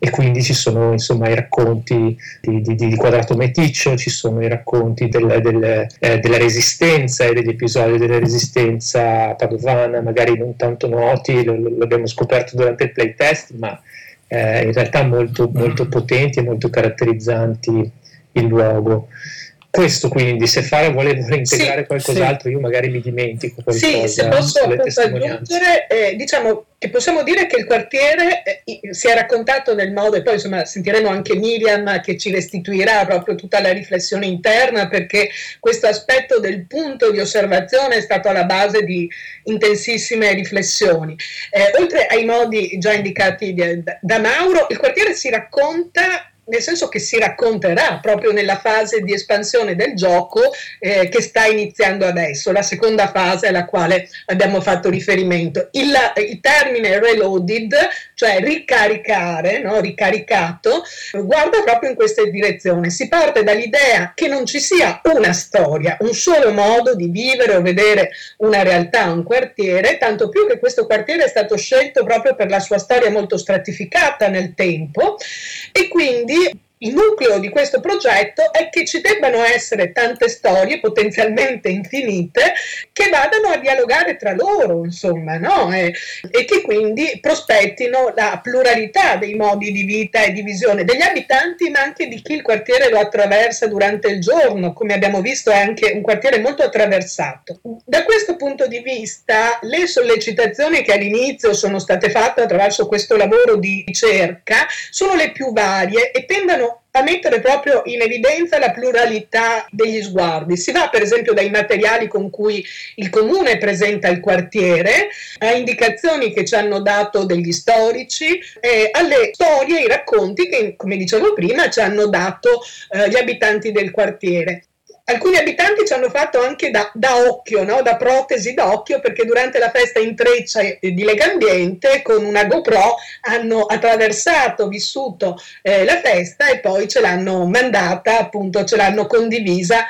e quindi ci sono insomma i racconti di, di, di Quadrato Meticcio, ci sono i racconti del, del, eh, della resistenza e degli episodi della resistenza padovana, magari non tanto noti, lo, l'abbiamo scoperto durante il playtest, ma eh, in realtà molto, molto potenti e molto caratterizzanti il luogo questo quindi, se Fara vuole, integrare sì, qualcos'altro, sì. io magari mi dimentico qualcosa. Sì, se posso aggiungere, eh, diciamo che possiamo dire che il quartiere eh, si è raccontato nel modo, e poi insomma sentiremo anche Miriam che ci restituirà proprio tutta la riflessione interna, perché questo aspetto del punto di osservazione è stato alla base di intensissime riflessioni. Eh, oltre ai modi già indicati da Mauro, il quartiere si racconta nel senso che si racconterà proprio nella fase di espansione del gioco eh, che sta iniziando adesso, la seconda fase alla quale abbiamo fatto riferimento. Il, il termine reloaded, cioè ricaricare, no? ricaricato, guarda proprio in questa direzione. Si parte dall'idea che non ci sia una storia, un solo modo di vivere o vedere una realtà, un quartiere, tanto più che questo quartiere è stato scelto proprio per la sua storia molto stratificata nel tempo e quindi we il nucleo di questo progetto è che ci debbano essere tante storie potenzialmente infinite che vadano a dialogare tra loro, insomma, no? e, e, che quindi prospettino la pluralità dei modi di vita e di visione degli abitanti, ma anche di chi il quartiere lo attraversa durante il giorno. Come abbiamo visto, è anche un quartiere molto attraversato. Da questo punto di vista, le sollecitazioni che all'inizio sono state fatte attraverso questo lavoro di ricerca sono le più varie e tendono a mettere proprio in evidenza la pluralità degli sguardi. Si va per esempio dai materiali con cui il comune presenta il quartiere, a indicazioni che ci hanno dato degli storici, eh, alle storie, ai racconti che, come dicevo prima, ci hanno dato eh, gli abitanti del quartiere alcuni abitanti ci hanno fatto anche da, da occhio, no? da protesi d'occhio, perché durante la festa in treccia di Legambiente con una GoPro hanno attraversato, vissuto eh, la festa e poi ce l'hanno mandata, appunto ce l'hanno condivisa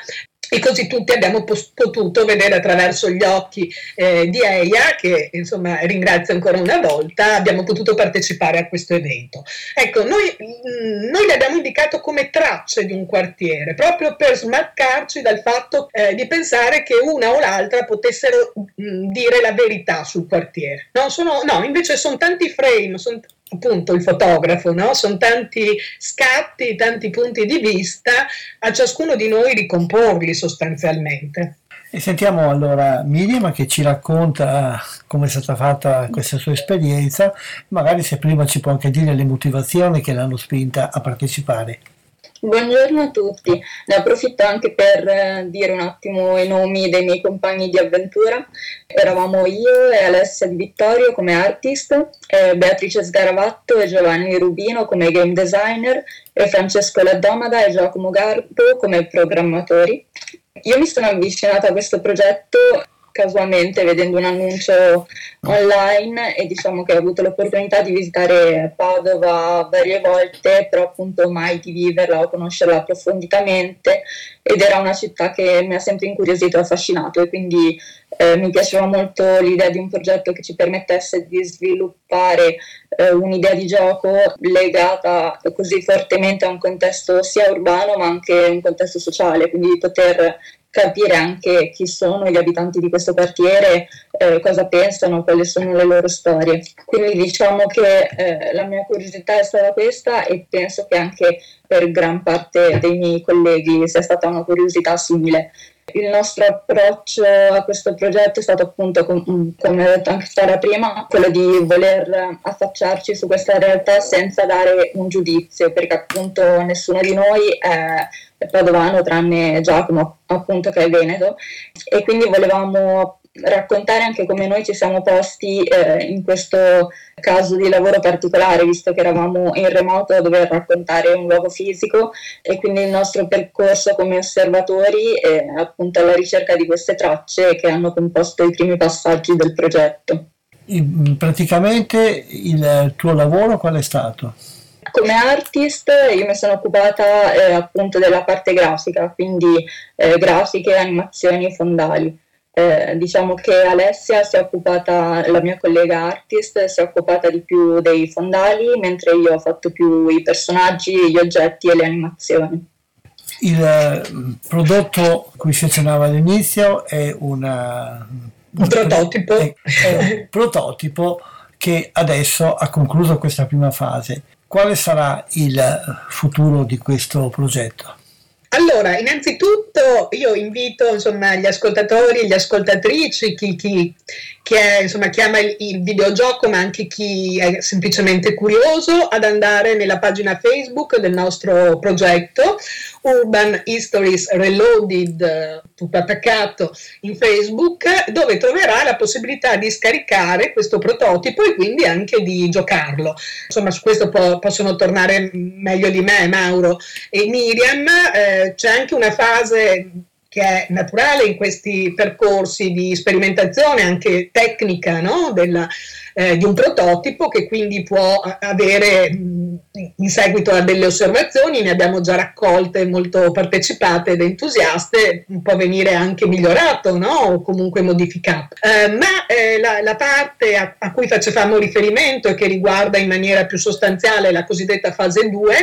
e così tutti abbiamo potuto vedere attraverso gli occhi eh, di Eia, che insomma ringrazio ancora una volta, abbiamo potuto partecipare a questo evento. Ecco, noi, mm, noi le abbiamo indicato come tracce di un quartiere, proprio per smarcarci dal fatto eh, di pensare che una o l'altra potessero mh, mm, dire la verità sul quartiere. No, sono, no invece sono tanti frame, sono appunto il fotografo, no? sono tanti scatti, tanti punti di vista, a ciascuno di noi ricomporli sostanzialmente. E sentiamo allora Miriam che ci racconta come è stata fatta questa sua esperienza, magari se prima ci può anche dire le motivazioni che l'hanno spinta a partecipare. Buongiorno a tutti, ne approfitto anche per eh, dire un attimo i nomi dei miei compagni di avventura. Eravamo io e Alessia Di Vittorio come artist, Beatrice Sgaravatto e Giovanni Rubino come game designer e Francesco Laddomada e Giacomo Garbo come programmatori. Io mi sono avvicinata a questo progetto casualmente vedendo un annuncio online e diciamo che ho avuto l'opportunità di visitare Padova varie volte, però appunto mai di viverla o conoscerla approfonditamente ed era una città che mi ha sempre incuriosito e affascinato e quindi eh, mi piaceva molto l'idea di un progetto che ci permettesse di sviluppare eh, un'idea di gioco legata così fortemente a un contesto sia urbano ma anche un contesto sociale, quindi di poter capire anche chi sono gli abitanti di questo quartiere, eh, cosa pensano, quali sono le loro storie. Quindi diciamo che eh, la mia curiosità è stata questa e penso che anche per gran parte dei miei colleghi sia stata una curiosità simile. Il nostro approccio a questo progetto è stato appunto, com- come ho detto anche Sara prima, quello di voler affacciarci su questa realtà senza dare un giudizio, perché appunto nessuno di noi è padovano tranne Giacomo appunto che è veneto. E quindi volevamo raccontare anche come noi ci siamo posti eh, in questo caso di lavoro particolare, visto che eravamo in remoto a dover raccontare un luogo fisico e quindi il nostro percorso come osservatori è appunto alla ricerca di queste tracce che hanno composto i primi passaggi del progetto. Praticamente il tuo lavoro qual è stato? come artist io mi sono occupata eh, appunto della parte grafica, quindi eh, grafiche, animazioni, fondali. Eh, diciamo che Alessia si è occupata, la mia collega artist, si è occupata di più dei fondali, mentre io ho fatto più i personaggi, gli oggetti e le animazioni. Il eh, prodotto cui si accennava all'inizio è una, un prototipo. È, è un prototipo che adesso ha concluso questa prima fase. Quale sarà il futuro di questo progetto? Allora, innanzitutto io invito insomma, gli ascoltatori, gli ascoltatrici, chi, chi, chi è, insomma, chiama il, il, videogioco, ma anche chi è semplicemente curioso, ad andare nella pagina Facebook del nostro progetto Urban Histories Reloaded, tutto attaccato in Facebook, dove troverà la possibilità di scaricare questo prototipo e quindi anche di giocarlo. Insomma, su questo po- possono tornare meglio di me Mauro e Miriam. Eh, c'è anche una fase che è naturale in questi percorsi di sperimentazione anche tecnica no? Della, eh, di un prototipo che quindi può avere in seguito a delle osservazioni, ne abbiamo già raccolte molto partecipate ed entusiaste, può venire anche migliorato no? o comunque modificato. Eh, ma eh, la, la, parte a, a, cui facevamo riferimento e che riguarda in maniera più sostanziale la cosiddetta fase 2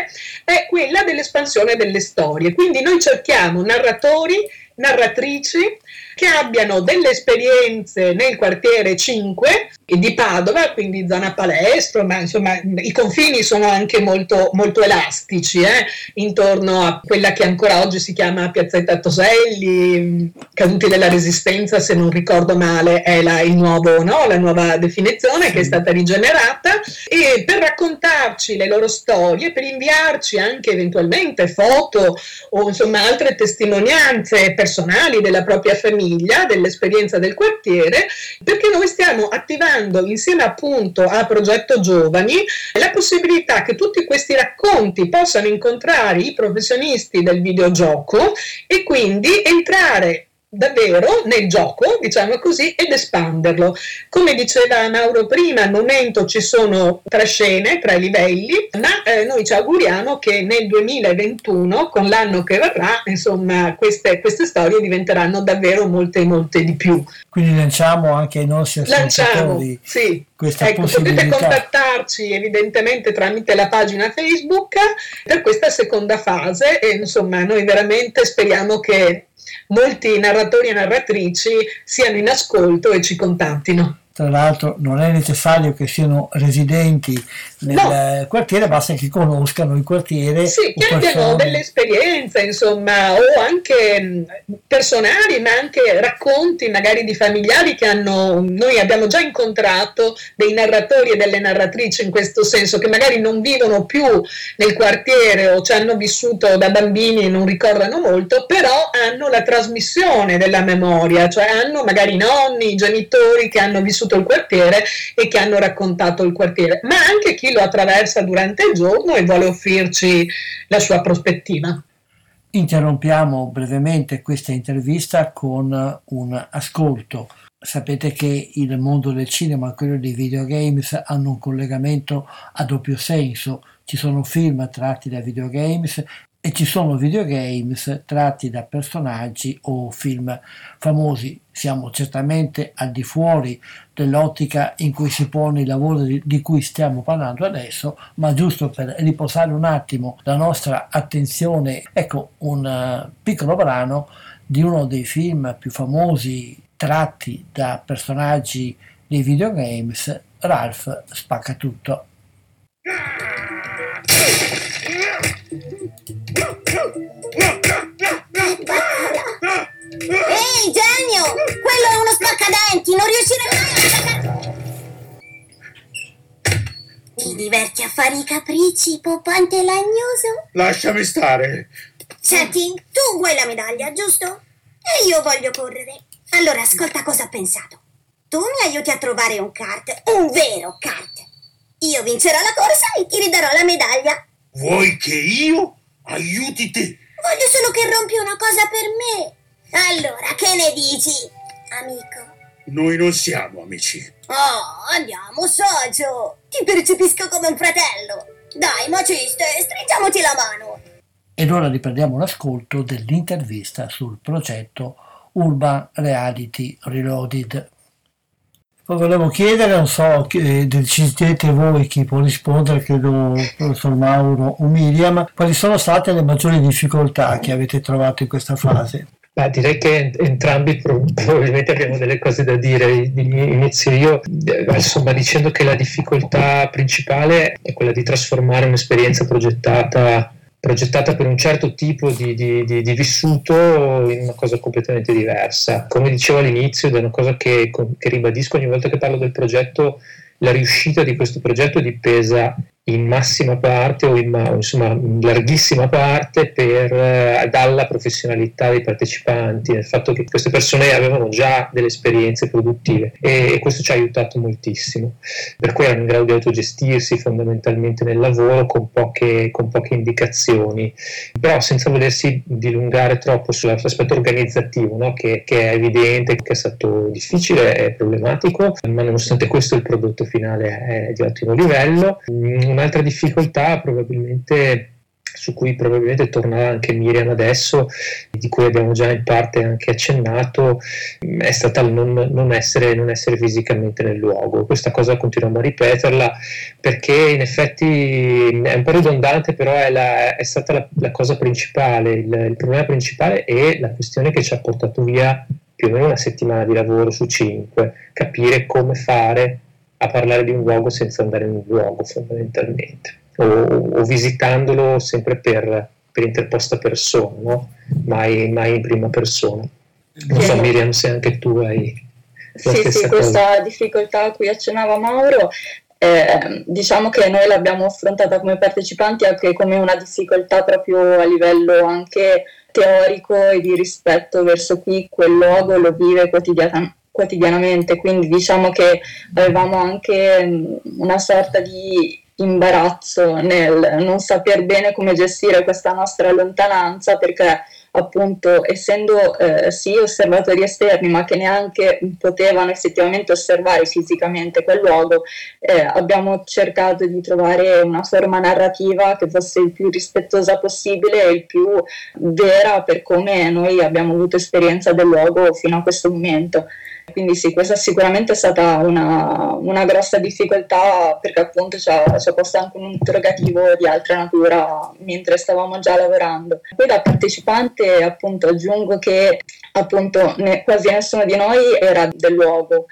è quella dell'espansione delle storie. Quindi noi cerchiamo narratori, narratrici che abbiano delle esperienze nel quartiere 5 di Padova, quindi zona palestro, ma insomma i confini sono anche molto, molto elastici eh, intorno a quella che ancora oggi si chiama Piazzetta Toselli, caduti della resistenza se non ricordo male è la, nuovo, no? la nuova definizione sì. che è stata rigenerata e per raccontarci le loro storie, per inviarci anche eventualmente foto o insomma altre testimonianze personali della propria famiglia dell'esperienza del quartiere, perché noi stiamo attivando insieme appunto a Progetto Giovani la possibilità che tutti questi racconti possano incontrare i professionisti del videogioco e quindi entrare davvero nel gioco, diciamo così, ed espanderlo. Come diceva Mauro prima, al momento ci sono tre scene, tre livelli, ma eh, noi ci auguriamo che nel 2021, con l'anno che verrà, insomma, queste, queste storie diventeranno davvero molte, molte di più. Quindi lanciamo anche ai nostri ascoltatori sì. questa ecco, possibilità. Potete contattarci evidentemente tramite la pagina Facebook per questa seconda fase e insomma noi veramente speriamo che molti narratori e narratrici siano in ascolto e ci contattino tra l'altro non è necessario che siano residenti nel no. quartiere, basta che conoscano il quartiere. Sì, che abbiano delle esperienze, insomma, o anche personali, ma anche racconti magari di familiari che hanno, noi abbiamo già incontrato dei narratori e delle narratrici in questo senso, che magari non vivono più nel quartiere o ci hanno vissuto da bambini e non ricordano molto, però hanno la trasmissione della memoria, cioè hanno magari i nonni, i genitori che hanno vissuto il quartiere e che hanno raccontato il quartiere, ma anche chi lo attraversa durante il giorno e vuole offrirci la sua prospettiva. Interrompiamo brevemente questa intervista con un ascolto. Sapete che il mondo del cinema e quello dei videogames hanno un collegamento a doppio senso. Ci sono film tratti da videogames e ci sono videogames tratti da personaggi o film famosi. Siamo certamente al di fuori dell'ottica in cui si pone il lavoro di, di, cui stiamo parlando adesso, ma giusto per riposare un attimo la nostra attenzione, ecco un uh, piccolo brano di uno dei film più famosi tratti da personaggi dei videogames, Ralph spacca tutto. Ehi, genio! Quello è uno spaccadenti! Non riuscirei mai a. Ti diverti a fare i capricci, popante lagnoso? Lasciami stare! Senti, tu vuoi la medaglia, giusto? E io voglio correre. Allora, ascolta cosa ho pensato. Tu mi aiuti a trovare un kart, un vero kart. Io vincerò la corsa e ti ridarò la medaglia. Vuoi che io aiuti te? Voglio solo che rompi una cosa per me. Allora, che ne dici, amico? Noi non siamo amici. Oh, andiamo, socio. Ti percepisco come un fratello. Dai, maciste, stringiamoci la mano. Ed ora riprendiamo l'ascolto dell'intervista sul progetto Urban Reality Reloaded. Poi volevo chiedere, non so, decidete voi chi può rispondere, credo professor Mauro o Miriam, quali sono state le maggiori difficoltà che avete trovato in questa fase? Beh, direi che entrambi probabilmente abbiamo delle cose da dire. Inizio io, eh, insomma, dicendo che la difficoltà principale è quella di trasformare un'esperienza progettata, progettata per un certo tipo di, di, di, di, vissuto in una cosa completamente diversa. Come dicevo all'inizio, ed è una cosa che, che ribadisco ogni volta che parlo del progetto, la riuscita di questo progetto dipesa in massima parte o in, insomma, in larghissima parte per, eh, dalla professionalità dei partecipanti, nel fatto che queste persone avevano già delle esperienze produttive e, e, questo ci ha aiutato moltissimo. Per cui erano in grado di autogestirsi fondamentalmente nel lavoro con poche, con poche indicazioni, però senza volersi dilungare troppo sull'aspetto organizzativo, no? che, che, è evidente che è stato difficile e problematico, ma nonostante questo il prodotto finale è di ottimo livello. Un'altra difficoltà probabilmente su cui probabilmente tornerà anche Miriam adesso, di cui abbiamo già in parte anche accennato, è stata non, non, essere, non essere fisicamente nel luogo. Questa cosa continuiamo a ripeterla perché in effetti è un po' ridondante, però è, la, è stata la, la, cosa principale, il, il problema principale è la questione che ci ha portato via più o meno una settimana di lavoro su cinque, capire come fare a parlare di un luogo senza andare in un luogo fondamentalmente o, o visitandolo sempre per, per interposta persona, no? mai, mai, in prima persona. Non so Miriam se anche tu hai... Sì, sì, questa difficoltà a cui accennava Mauro eh, diciamo che noi l'abbiamo affrontata come partecipanti anche come una difficoltà proprio a livello anche teorico e di rispetto verso chi quel luogo lo vive quotidian- quotidianamente, quindi diciamo che avevamo anche mm, una sorta di imbarazzo nel non saper bene come gestire questa nostra lontananza perché appunto essendo eh, sì osservatori esterni ma che neanche potevano effettivamente osservare fisicamente quel luogo, eh, abbiamo cercato di trovare una forma narrativa che fosse il più rispettosa possibile e il più vera per come noi abbiamo avuto esperienza del luogo fino a questo momento. Quindi sì, questa sicuramente è stata una, una grossa difficoltà perché appunto ci ha, posto anche un interrogativo di altra natura mentre stavamo già lavorando. Poi da partecipante appunto aggiungo che appunto ne, quasi nessuno di noi era del luogo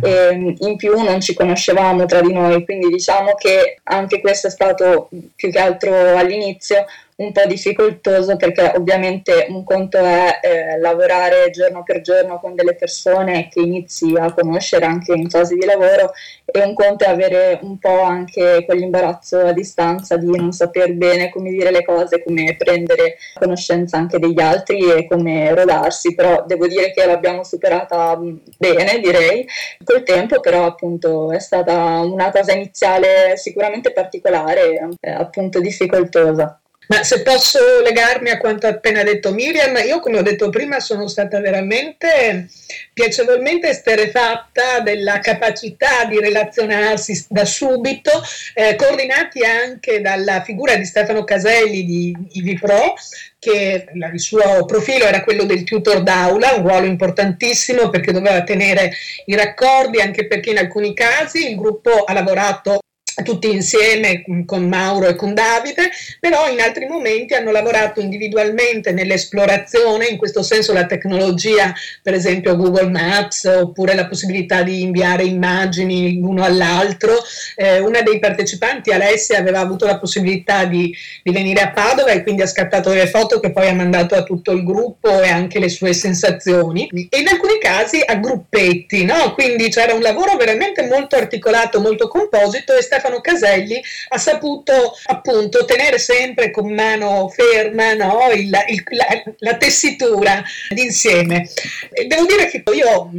e in più non ci conoscevamo tra di noi, quindi diciamo che anche questo è stato più che altro all'inizio un po' difficoltoso perché ovviamente un conto è eh, lavorare giorno per giorno con delle persone che inizi a conoscere anche in fase di lavoro e un conto è avere un po' anche quell'imbarazzo a distanza di non saper bene come dire le cose, come prendere conoscenza anche degli altri e come rodarsi, però devo dire che l'abbiamo superata mm, bene direi col tempo, però appunto è stata una cosa iniziale sicuramente particolare, eh, appunto difficoltosa. Ma se posso legarmi a quanto ha appena detto Miriam, io come ho detto prima sono stata veramente piacevolmente esterefatta della capacità di relazionarsi da subito, eh, coordinati anche dalla figura di Stefano Caselli di IVIPRO, che il suo profilo era quello del tutor d'aula, un ruolo importantissimo perché doveva tenere i raccordi, anche perché in alcuni casi il gruppo ha lavorato tutti insieme con Mauro e con Davide, però in altri momenti hanno lavorato individualmente nell'esplorazione, in questo senso la tecnologia, per esempio Google Maps, oppure la possibilità di inviare immagini l'uno all'altro. Eh, una dei partecipanti, Alessia, aveva avuto la possibilità di, di, venire a Padova e quindi ha scattato delle foto che poi ha mandato a tutto il gruppo e anche le sue sensazioni. E in alcuni casi a gruppetti, no? quindi c'era un lavoro veramente molto articolato, molto composito e sta Stefano Caselli ha saputo appunto tenere sempre con mano ferma no, il, il, la, la, tessitura d'insieme. Devo dire che io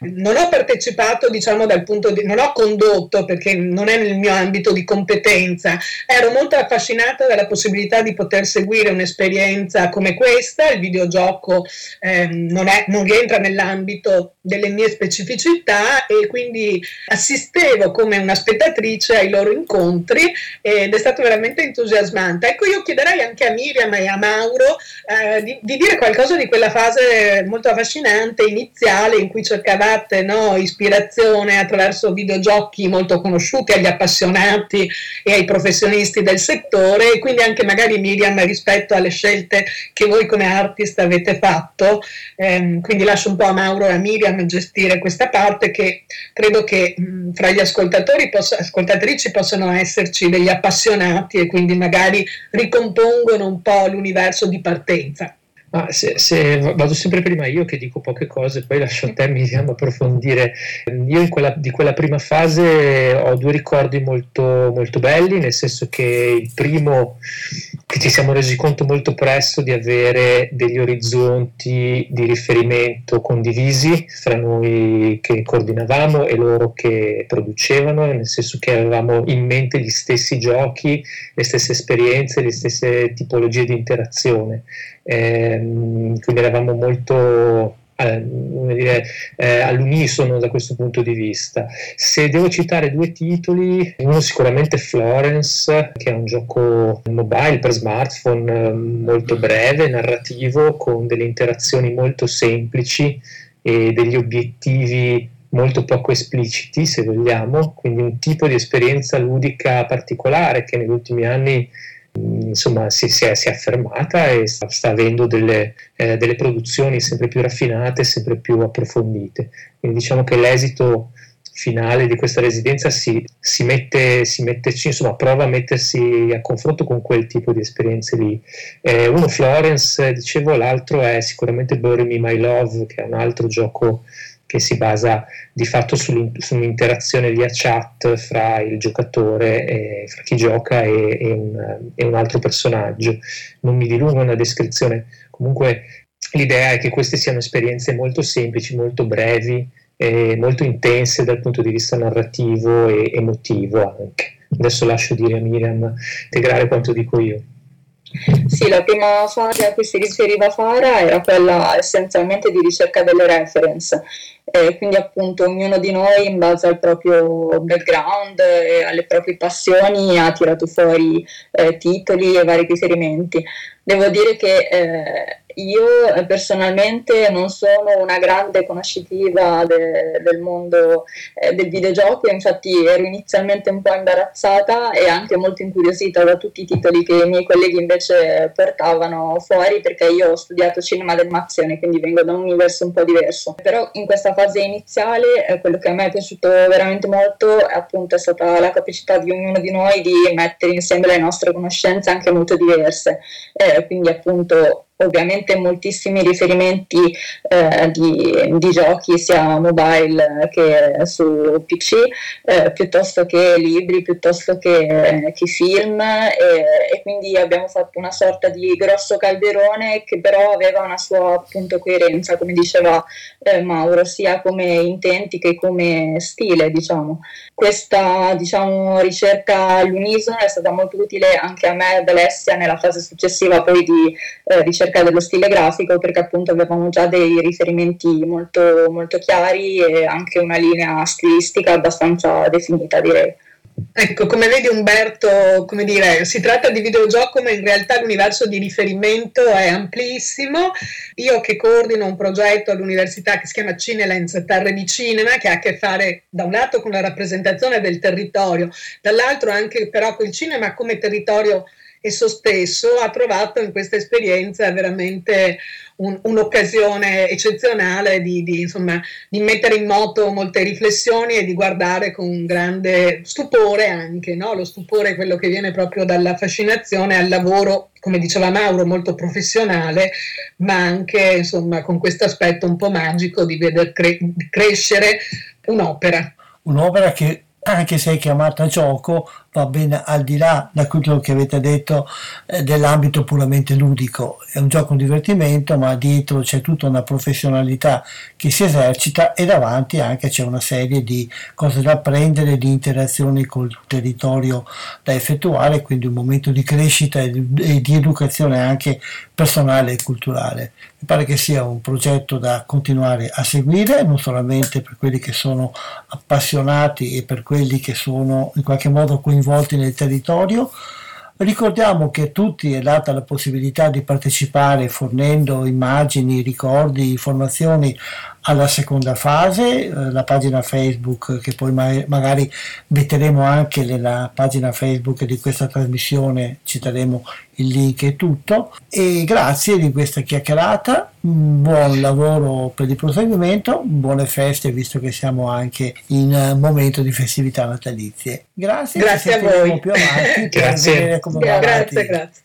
non ho partecipato, diciamo, dal punto di non ho condotto perché non è nel mio ambito di competenza. Ero molto affascinata dalla possibilità di poter seguire un'esperienza come questa. Il videogioco eh, non, è, non rientra nell'ambito delle mie specificità e quindi assistevo come una spettatrice Beach ai loro incontri ed è stato veramente entusiasmante. Ecco, io chiederei anche a Miriam e a Mauro eh, di, di, dire qualcosa di quella fase molto affascinante iniziale in cui cercavate no, ispirazione attraverso videogiochi molto conosciuti agli appassionati e ai professionisti del settore e quindi anche magari Miriam rispetto alle scelte che voi come artist avete fatto. Eh, quindi lascio un po' a Mauro e a Miriam gestire questa parte che credo che mh, fra gli ascoltatori possa, ascoltatori ascoltatrici possono esserci degli appassionati e quindi magari ricompongono un po' l'universo di partenza. Ah, se, se, vado sempre prima io che dico poche cose, poi lascio a te Miriam approfondire. Io quella, di quella prima fase ho due ricordi molto, molto belli, nel senso che il primo che ci siamo resi conto molto presto di avere degli orizzonti di riferimento condivisi fra noi che coordinavamo e loro che producevano, nel senso che avevamo in mente gli stessi giochi, le stesse esperienze, le stesse tipologie di interazione ehm, quindi eravamo molto eh, dire, eh, all'unisono da questo punto di vista. Se devo citare due titoli, uno sicuramente Florence, che è un gioco mobile per smartphone eh, molto breve, narrativo, con delle interazioni molto semplici e degli obiettivi molto poco espliciti, se vogliamo, quindi un tipo di esperienza ludica particolare che negli ultimi anni insomma si, si, è, si, è, affermata e sta, sta avendo delle, eh, delle, produzioni sempre più raffinate, sempre più approfondite. Quindi diciamo che l'esito finale di questa residenza si, si, mette, si mette, insomma, prova a mettersi a confronto con quel tipo di esperienze lì. Eh, uno Florence, dicevo, l'altro è sicuramente Bury Me My Love, che è un altro gioco che si basa di fatto sull'interazione via chat fra il giocatore, e, fra chi gioca e, e, un, e, un, altro personaggio. Non mi dilungo nella descrizione, comunque l'idea è che queste siano esperienze molto semplici, molto brevi, molto intense dal punto di vista narrativo e emotivo anche. Adesso lascio dire a Miriam integrare quanto dico io. Sì, la prima fase a cui si riferiva Fara era quella essenzialmente di ricerca delle reference, eh, quindi appunto ognuno di noi in base al proprio background e alle proprie passioni ha tirato fuori eh, titoli e vari riferimenti. Devo dire che eh, io eh, personalmente non sono una grande conoscitiva de, del mondo eh, del videogioco, infatti ero inizialmente un po' imbarazzata e anche molto incuriosita da tutti i titoli che i miei colleghi invece portavano fuori perché io ho studiato cinema d'animazione, quindi vengo da un universo un po' diverso. Però in questa fase iniziale eh, quello che a me è piaciuto veramente molto è appunto è stata la capacità di ognuno di noi di mettere insieme le nostre conoscenze anche molto diverse, eh, quindi appunto ovviamente moltissimi riferimenti eh, di, di, giochi sia mobile che su PC, eh, piuttosto che libri, piuttosto che, che film e, e, quindi abbiamo fatto una sorta di grosso calderone che però aveva una sua appunto coerenza, come diceva eh, Mauro, sia come intenti che come stile, diciamo. Questa diciamo, ricerca all'unisono è stata molto utile anche a me ed Alessia nella fase successiva poi di eh, ricerca ricerca dello stile grafico perché appunto avevamo già dei riferimenti molto, molto chiari e anche una linea stilistica abbastanza definita direi. Ecco, come vedi Umberto, come dire, si tratta di videogioco, ma in realtà l'universo di riferimento è amplissimo. Io che coordino un progetto all'università che si chiama Cinelens Terre di Cinema, che ha a che fare da un lato con la rappresentazione del territorio, dall'altro anche però con il cinema come territorio esso stesso ha trovato in questa esperienza veramente un, un'occasione eccezionale di, di, insomma, di, mettere in moto molte riflessioni e di guardare con grande stupore anche, no? lo stupore è quello che viene proprio dalla fascinazione al lavoro, come diceva Mauro, molto professionale, ma anche insomma, con questo aspetto un po' magico di veder cre- crescere un'opera. Un'opera che anche se è chiamata gioco, va bene al di là da quello che avete detto eh, dell'ambito puramente ludico. È un gioco un divertimento, ma dietro c'è tutta una professionalità che si esercita e davanti anche c'è una serie di cose da apprendere, di interazioni col territorio da effettuare, quindi un momento di crescita e di, educazione anche personale e culturale. Mi pare che sia un progetto da continuare a seguire, non solamente per quelli che sono appassionati e per quelli che sono in qualche modo coinvolti nel territorio. Ricordiamo che a tutti è data la possibilità di partecipare fornendo immagini, ricordi, informazioni alla seconda fase, eh, la pagina Facebook che poi magari metteremo anche nella pagina Facebook di questa trasmissione, citeremo il link e tutto. E grazie di questa chiacchierata, buon lavoro per il proseguimento, buone feste visto che siamo anche in momento di festività natalizie. Grazie, grazie a voi. Più avanti grazie. grazie, grazie.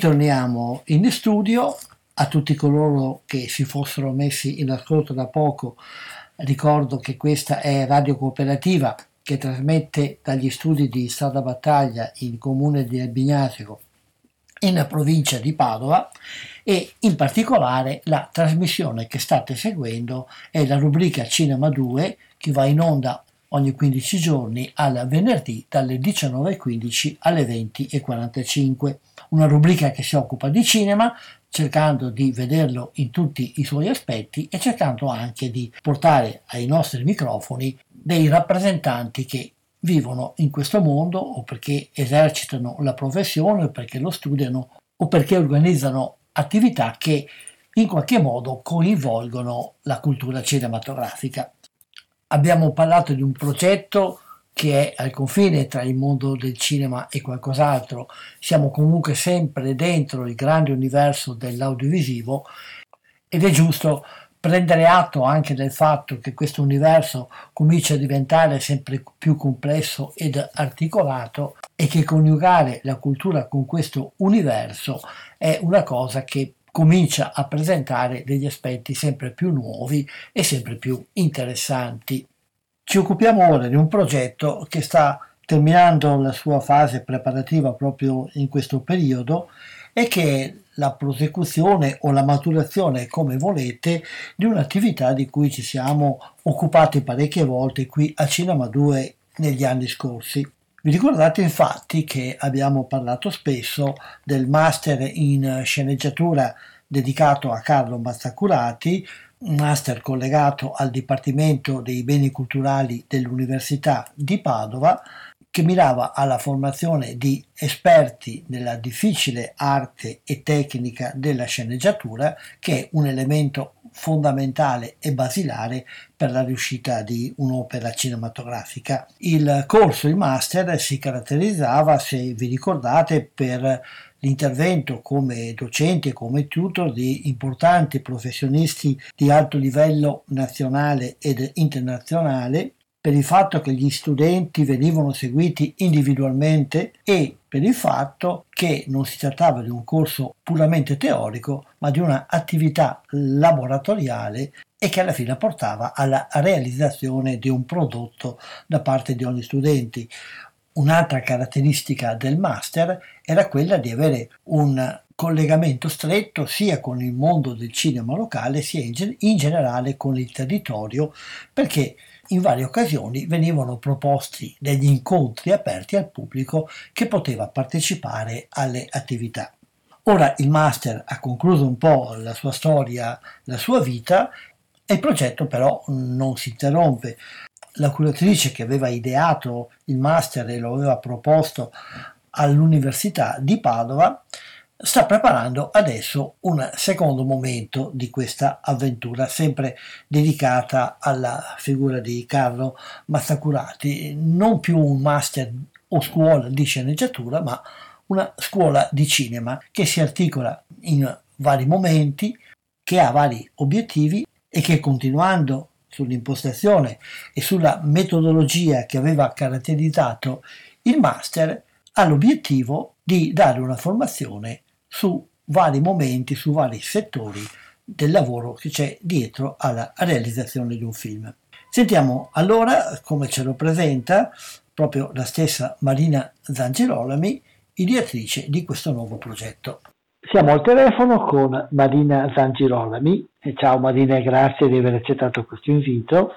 Ritorniamo in studio a tutti coloro che si fossero messi in ascolto da poco. Ricordo che questa è Radio Cooperativa che trasmette dagli studi di Strada Battaglia in comune di Albignatico in provincia di Padova e in particolare la trasmissione che state seguendo è la rubrica Cinema 2 che va in onda ogni 15 giorni al venerdì dalle 19.15 alle 20.45 una rubrica che si occupa di cinema, cercando di vederlo in tutti i suoi aspetti e cercando anche di portare ai nostri microfoni dei rappresentanti che vivono in questo mondo o perché esercitano la professione o perché lo studiano o perché organizzano attività che in qualche modo coinvolgono la cultura cinematografica. Abbiamo parlato di un progetto che è al confine tra il mondo del cinema e qualcos'altro, siamo comunque sempre dentro il grande universo dell'audiovisivo ed è giusto prendere atto anche del fatto che questo universo comincia a diventare sempre più complesso ed articolato e che coniugare la cultura con questo universo è una cosa che comincia a presentare degli aspetti sempre più nuovi e sempre più interessanti. Ci occupiamo ora di un progetto che sta terminando la sua fase preparativa proprio in questo periodo e che è la prosecuzione o la maturazione, come volete, di un'attività di cui ci siamo occupati parecchie volte qui a Cinema 2 negli anni scorsi. Vi ricordate infatti che abbiamo parlato spesso del master in sceneggiatura dedicato a Carlo Mazzacurati, un master collegato al Dipartimento dei Beni Culturali dell'Università di Padova, che mirava alla formazione di esperti nella difficile arte e tecnica della sceneggiatura, che è un elemento fondamentale e basilare per la riuscita di un'opera cinematografica. Il corso, il master, si caratterizzava, se vi ricordate, per l'intervento come docenti e come tutor di importanti professionisti di alto livello nazionale ed internazionale per il fatto che gli studenti venivano seguiti individualmente e per il fatto che non si trattava di un corso puramente teorico, ma di un'attività laboratoriale e che alla fine portava alla realizzazione di un prodotto da parte di ogni studente. Un'altra caratteristica del master era quella di avere un collegamento stretto sia con il mondo del cinema locale sia in, generale con il territorio perché in varie occasioni venivano proposti degli incontri aperti al pubblico che poteva partecipare alle attività. Ora il master ha concluso un po' la sua storia, la sua vita e il progetto però non si interrompe. La curatrice che aveva ideato il master e lo aveva proposto all'Università di Padova sta preparando adesso un secondo momento di questa avventura, sempre dedicata alla figura di Carlo Mazzacurati, non più un master o scuola di sceneggiatura, ma una scuola di cinema che si articola in vari momenti, che ha vari obiettivi e che continuando sull'impostazione e sulla metodologia che aveva caratterizzato il master ha l'obiettivo di dare una formazione su vari momenti, su vari settori del lavoro che c'è dietro alla realizzazione di un film. Sentiamo allora come ce lo presenta proprio la stessa Marina Zangirolami, ideatrice di questo nuovo progetto. Siamo al telefono con Marina Zangirolami. Ciao Marina e grazie di aver accettato questo invito.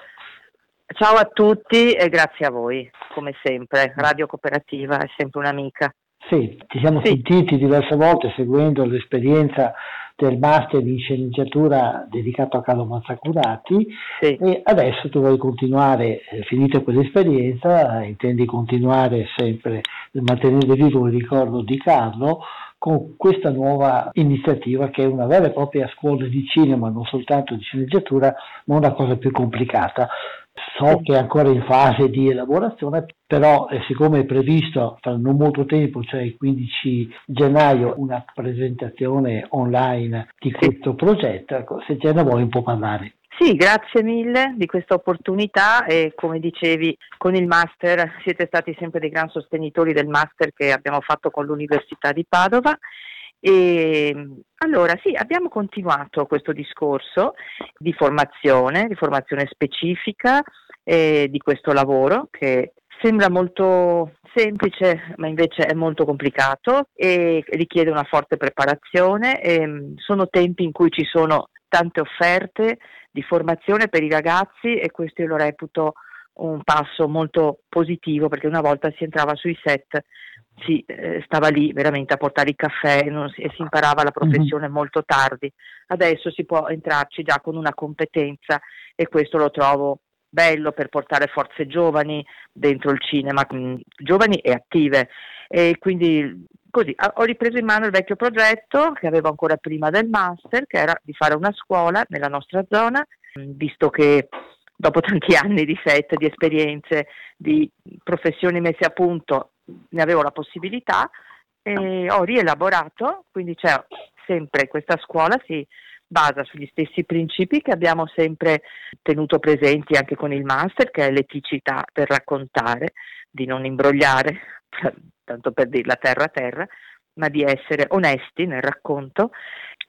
Ciao a tutti e grazie a voi, come sempre. Radio Cooperativa è sempre un'amica. Sì, ci siamo sì. sentiti diverse volte seguendo l'esperienza del master di sceneggiatura dedicato a Carlo Mazzacurati sì. e adesso tu vuoi continuare, eh, finita quell'esperienza, intendi continuare sempre, mantenere vivo il ricordo di Carlo con questa nuova iniziativa che è una vera e propria scuola di cinema, non soltanto di sceneggiatura, ma una cosa più complicata. So che è ancora in fase di elaborazione, però eh, siccome è previsto tra non molto tempo, cioè il 15 gennaio, una presentazione online di questo progetto, ecco, se ce ne vuoi un po' parlare. Sì, grazie mille di questa opportunità e come dicevi con il master siete stati sempre dei gran sostenitori del master che abbiamo fatto con l'Università di Padova e allora sì, abbiamo continuato questo discorso di formazione, di formazione specifica eh, di questo lavoro che sembra molto semplice ma invece è molto complicato e richiede una forte preparazione. E, sono tempi in cui ci sono tante offerte di formazione per i ragazzi e questo io lo reputo un passo molto positivo perché una volta si entrava sui set si eh, stava lì veramente a portare il caffè si, e si imparava la mhm. professione mm-hmm. molto tardi. Adesso si può entrarci già con una competenza e questo lo trovo bello per portare forze giovani dentro il cinema, mh, giovani e attive. E quindi così ho ripreso in mano il vecchio progetto che avevo ancora prima del master, che era di fare una scuola nella nostra zona, visto che dopo tanti anni di set, di esperienze, di professioni messe a punto, ne avevo la possibilità e ho rielaborato, quindi c'è sempre questa scuola si basa sugli stessi principi che abbiamo sempre tenuto presenti anche con il master, che è l'eticità per raccontare, di non imbrogliare, tanto per dirla terra a terra, ma di essere onesti nel racconto.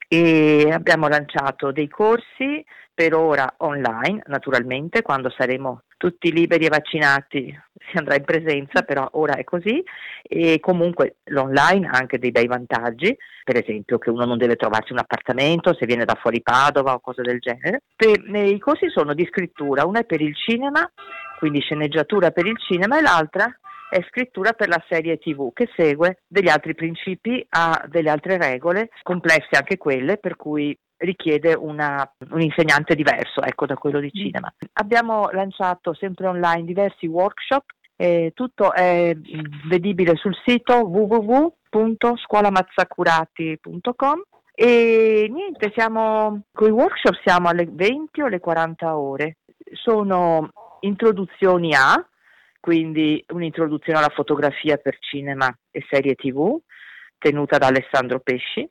E abbiamo lanciato dei corsi per ora online, naturalmente, quando saremo tutti liberi e vaccinati si andrà in presenza, però ora è così e comunque l'online ha anche dei bei vantaggi, per esempio che uno non deve trovarsi un appartamento se viene da fuori Padova o cose del genere. Per, I corsi sono di scrittura, uno è per il cinema, quindi sceneggiatura per il cinema e l'altra è scrittura per la serie TV che segue degli altri principi, ha delle altre regole, complesse anche quelle, per cui richiede una, un insegnante diverso ecco, da quello di mm. cinema. Abbiamo lanciato sempre online diversi workshop, eh, tutto è mm, vedibile sul sito www.scuolamazzacurati.com e niente, siamo con i workshop siamo alle 20 o alle 40 ore. Sono introduzioni a quindi un'introduzione alla fotografia per cinema e serie tv tenuta da Alessandro Pesci.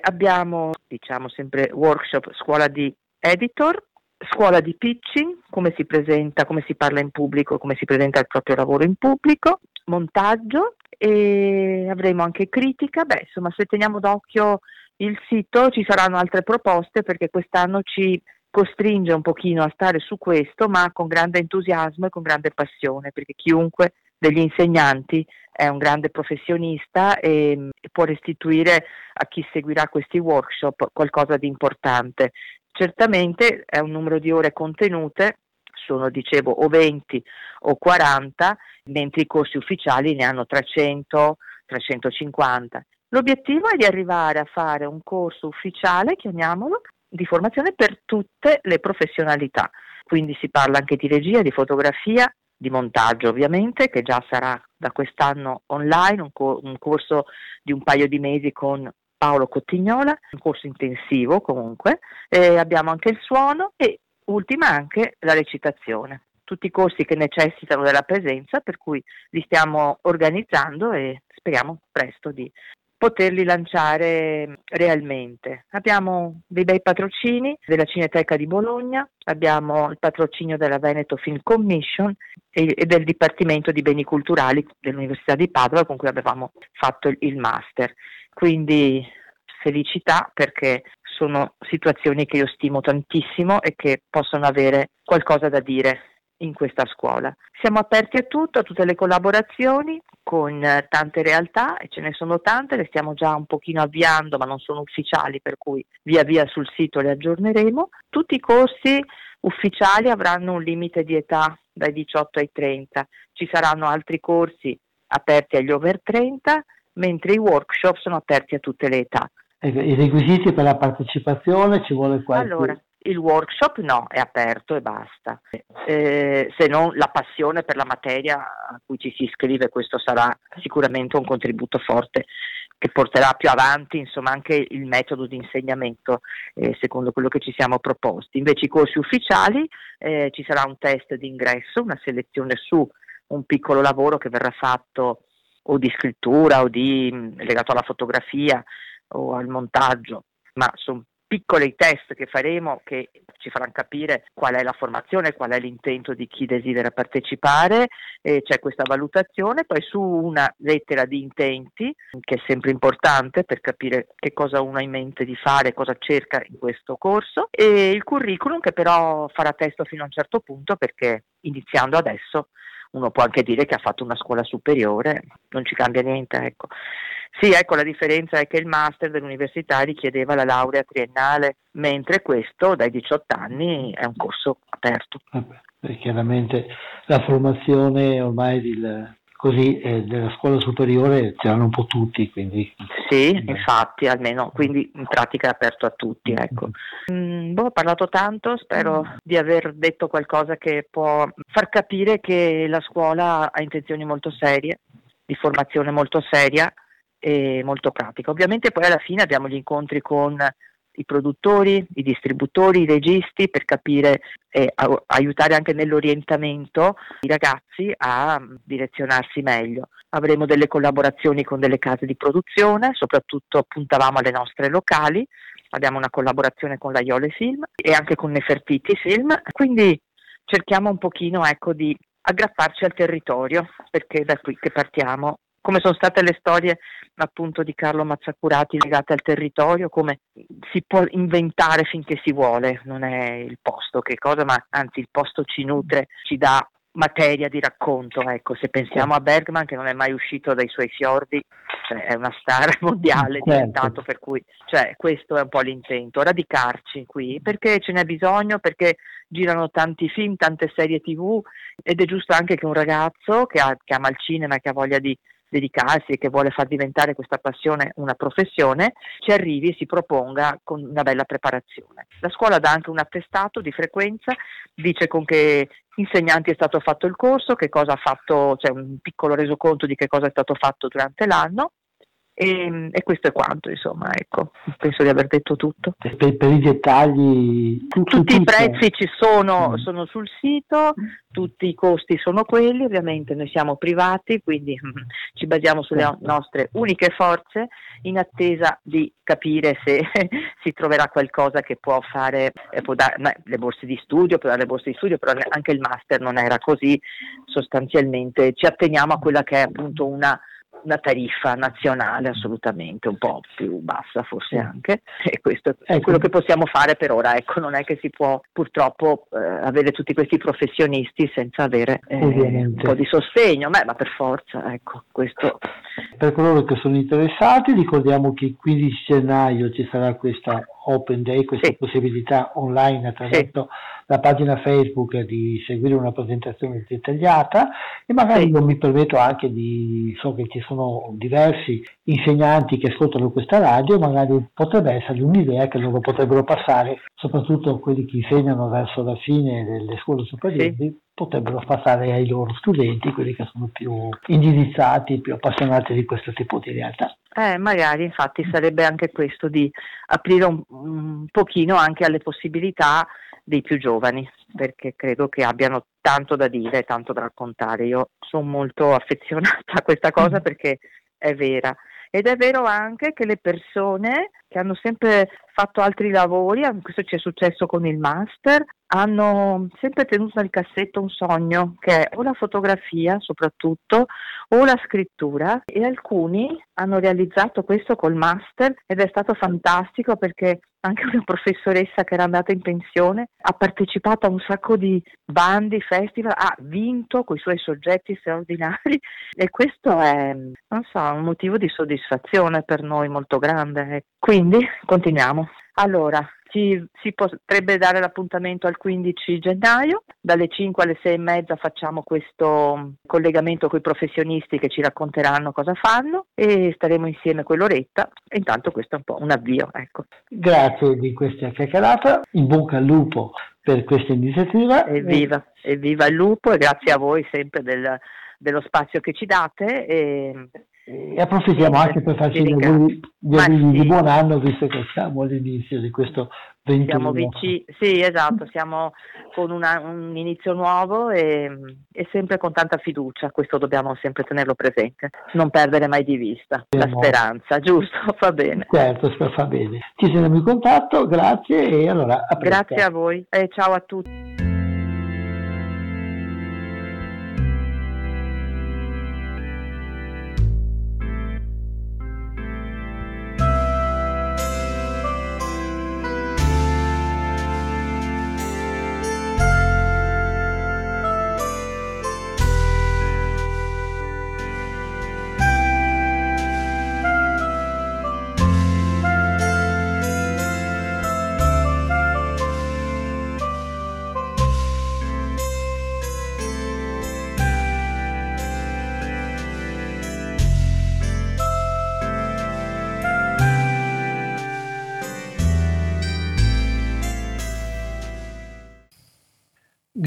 Abbiamo, diciamo sempre, workshop scuola di editor, scuola di pitching, come si presenta, come si parla in pubblico, come si presenta il proprio lavoro in pubblico, montaggio e avremo anche critica. Beh, insomma, se teniamo d'occhio il sito ci saranno altre proposte perché quest'anno ci costringe un pochino a stare su questo, ma con grande entusiasmo e con grande passione, perché chiunque degli insegnanti è un grande professionista e, e può restituire a chi seguirà questi workshop qualcosa di importante. Certamente è un numero di ore contenute, sono dicevo o 20 o 40, mentre i corsi ufficiali ne hanno 300, 350. L'obiettivo è di arrivare a fare un corso ufficiale, chiamiamolo, di formazione per tutte le professionalità. Quindi si parla anche di regia, di fotografia, di montaggio ovviamente, che già sarà da quest'anno online, un, co- un corso di un paio di mesi con Paolo Cottignola, un corso intensivo comunque, e abbiamo anche il suono e ultima anche la recitazione. Tutti i corsi che necessitano della presenza, per cui li stiamo organizzando e speriamo presto di poterli lanciare realmente. Abbiamo dei bei patrocini della Cineteca di Bologna, abbiamo il patrocinio della Veneto Film Commission e, e del Dipartimento di Beni Culturali dell'Università di Padova con cui avevamo fatto il, il master. Quindi felicità perché sono situazioni che io stimo tantissimo e che possono avere qualcosa da dire in questa scuola. Siamo aperti a tutto, a tutte le collaborazioni con tante realtà e ce ne sono tante, le stiamo già un pochino avviando ma non sono ufficiali per cui via via sul sito le aggiorneremo. Tutti i corsi ufficiali avranno un limite di età dai 18 ai 30, ci saranno altri corsi aperti agli over 30 mentre i workshop sono aperti a tutte le età. I requisiti per la partecipazione ci vuole qualche... Allora, il workshop no, è aperto e basta. Eh, se non la passione per la materia a cui ci si iscrive, questo sarà sicuramente un contributo forte che porterà più avanti insomma, anche il metodo di insegnamento eh, secondo quello che ci siamo proposti. Invece i corsi ufficiali eh, ci sarà un test di ingresso, una selezione su un piccolo lavoro che verrà fatto o di scrittura o di, legato alla fotografia o al montaggio, ma sono piccoli test che faremo che ci faranno capire qual è la formazione, qual è l'intento di chi desidera partecipare, eh, c'è questa valutazione, poi su una lettera di intenti che è sempre importante per capire che cosa uno ha in mente di fare, cosa cerca in questo corso e il curriculum che però farà testo fino a un certo punto perché iniziando adesso uno può anche dire che ha fatto una scuola superiore, non ci cambia niente, ecco. Sì, ecco, la differenza è che il master dell'università richiedeva la laurea triennale, mentre questo dai 18 anni è un corso aperto. Vabbè, chiaramente la formazione ormai del, così eh, della scuola superiore ce l'hanno un po' tutti. Quindi... Sì, infatti, almeno, quindi in pratica è aperto a tutti. Ecco. Mm, boh, ho parlato tanto, spero di aver detto qualcosa che può far capire che la scuola ha intenzioni molto serie, di formazione molto seria e molto pratica. Ovviamente poi alla fine abbiamo gli incontri con i produttori, i distributori, i registi per capire e a- aiutare anche nell'orientamento i ragazzi a direzionarsi meglio. Avremo delle collaborazioni con delle case di produzione, soprattutto puntavamo alle nostre locali, abbiamo una collaborazione con la Iole Film e anche con Nefertiti Film, quindi cerchiamo un pochino ecco, di aggrapparci al territorio, perché è da qui che partiamo come sono state le storie appunto di Carlo Mazzacurati legate al territorio, come si può inventare finché si vuole, non è il posto che cosa, ma anzi il posto ci nutre, ci dà materia di racconto, ecco, se pensiamo a Bergman che non è mai uscito dai suoi fiordi, cioè è una star mondiale certo. diventato, per cui cioè, questo è un po' l'intento, radicarci qui, perché ce n'è bisogno, perché girano tanti film, tante serie tv ed è giusto anche che un ragazzo che, ha, che ama il cinema e che ha voglia di dedicarsi e che vuole far diventare questa passione una professione, ci arrivi e si proponga con una bella preparazione. La scuola dà anche un attestato di frequenza, dice con che insegnanti è stato fatto il corso, che cosa ha fatto, cioè un piccolo resoconto di che cosa è stato fatto durante l'anno e, e, questo è quanto, insomma, ecco, penso di aver detto tutto. Per, per i dettagli, tutto, tutti tutto. i prezzi ci sono, mm. sono, sul sito, tutti i costi sono quelli, ovviamente noi siamo privati, quindi mm, ci basiamo sulle certo. nostre uniche forze in attesa di capire se si troverà qualcosa che può fare, eh, può dare le borse di studio, può dare le borse di studio, però anche il master non era così, sostanzialmente ci atteniamo a quella che è appunto una una tariffa nazionale assolutamente un po' più bassa forse anche e questo è ecco. quello che possiamo fare per ora ecco non è che si può purtroppo eh, avere tutti questi professionisti senza avere eh, un po' di sostegno Beh, ma per forza ecco questo per coloro che sono interessati ricordiamo che il 15 gennaio ci sarà questa Open Day, questa sì. possibilità online attraverso sì. la pagina Facebook di seguire una presentazione dettagliata e magari sì. io mi permetto anche di, so che ci sono diversi insegnanti che ascoltano questa radio, magari potrebbe essere un'idea che loro potrebbero passare, soprattutto quelli che insegnano verso la fine delle scuole superiori, potrebbero passare ai loro studenti, quelli che sono più indirizzati, più appassionati di questo tipo di realtà. Eh, magari infatti sarebbe anche questo di aprire un, un pochino anche alle possibilità dei più giovani, perché credo che abbiano tanto da dire, tanto da raccontare. Io sono molto affezionata a questa cosa mm. perché è vera. Ed è vero anche che le persone che hanno sempre fatto altri lavori, questo ci è successo con il master, hanno sempre tenuto nel cassetto un sogno che è o la fotografia soprattutto o la scrittura e alcuni hanno realizzato questo col master ed è stato fantastico perché anche una professoressa che era andata in pensione ha partecipato a un sacco di bandi, festival, ha vinto con i suoi soggetti straordinari e questo è, so, un motivo di soddisfazione per noi molto grande. Quindi continuiamo. Allora, ci, si potrebbe dare l'appuntamento al 15 gennaio, dalle 5 alle 6 e mezza facciamo questo collegamento con i professionisti che ci racconteranno cosa fanno e staremo insieme quell'oretta e intanto questo è un po' un avvio. Ecco. Grazie di questa chiacchierata, in bocca al lupo per questa iniziativa. Evviva, evviva il lupo e grazie a voi sempre del, dello spazio che ci date. E, e approfittiamo anche per farci gli auguri, gli auguri sì. di buon anno visto che siamo all'inizio di questo 21 siamo vicini, sì esatto, siamo con una, un inizio nuovo e, e, sempre con tanta fiducia, questo dobbiamo sempre tenerlo presente, non perdere mai di vista Siamo... la speranza, giusto? Va bene. Certo, fa bene. Ci teniamo in contatto, grazie e allora a Grazie a voi e ciao a tutti.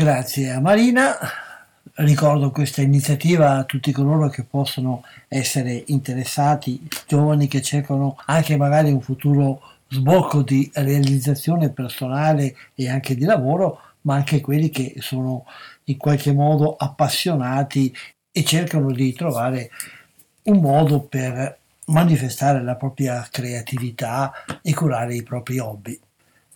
Grazie a Marina. Ricordo questa iniziativa a tutti coloro che possono essere interessati, giovani che cercano anche magari un futuro sbocco di realizzazione personale e anche di lavoro, ma anche quelli che sono in qualche modo appassionati e cercano di trovare un modo per manifestare la propria creatività e curare i propri hobby.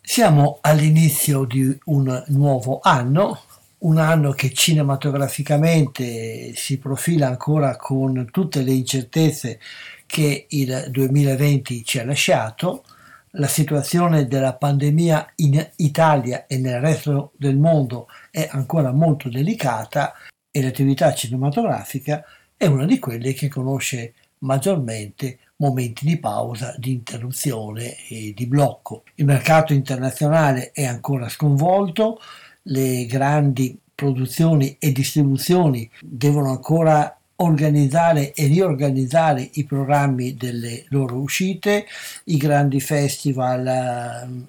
Siamo all'inizio di un nuovo anno, un anno che cinematograficamente si profila ancora con tutte le incertezze che il 2020 ci ha lasciato. La situazione della pandemia in Italia e nel resto del mondo è ancora molto delicata e l'attività cinematografica è una di quelle che conosce maggiormente momenti di pausa, di interruzione e di blocco. Il mercato internazionale è ancora sconvolto, le grandi produzioni e distribuzioni devono ancora organizzare e riorganizzare i programmi delle loro uscite, i grandi festival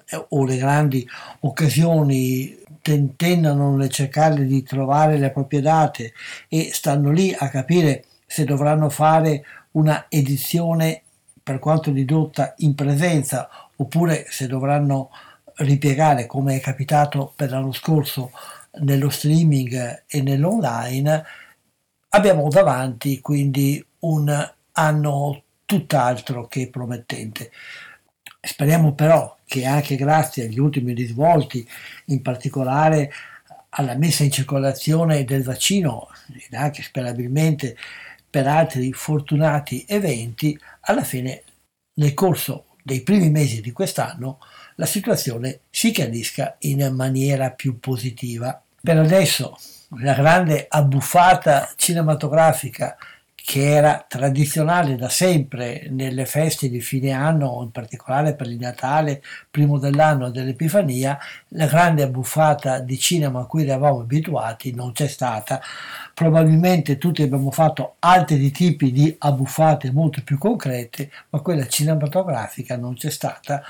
eh, o le grandi occasioni tentennano nel cercare di trovare le proprie date e stanno lì a capire se dovranno fare una edizione per quanto ridotta in presenza oppure se dovranno ripiegare come è capitato per l'anno scorso nello streaming e nell'online, abbiamo davanti quindi un anno tutt'altro che promettente. Speriamo però che anche grazie agli ultimi risvolti, in particolare alla messa in circolazione del vaccino ed anche sperabilmente per altri fortunati eventi, alla fine nel corso dei primi mesi di quest'anno la situazione si chiarisca in maniera più positiva. Per adesso la grande abbuffata cinematografica che era tradizionale da sempre nelle feste di fine anno, in particolare per il Natale, primo dell'anno dell'Epifania, la grande abbuffata di cinema a cui eravamo abituati non c'è stata. Probabilmente tutti abbiamo fatto altri tipi di abbuffate molto più concrete, ma quella cinematografica non c'è stata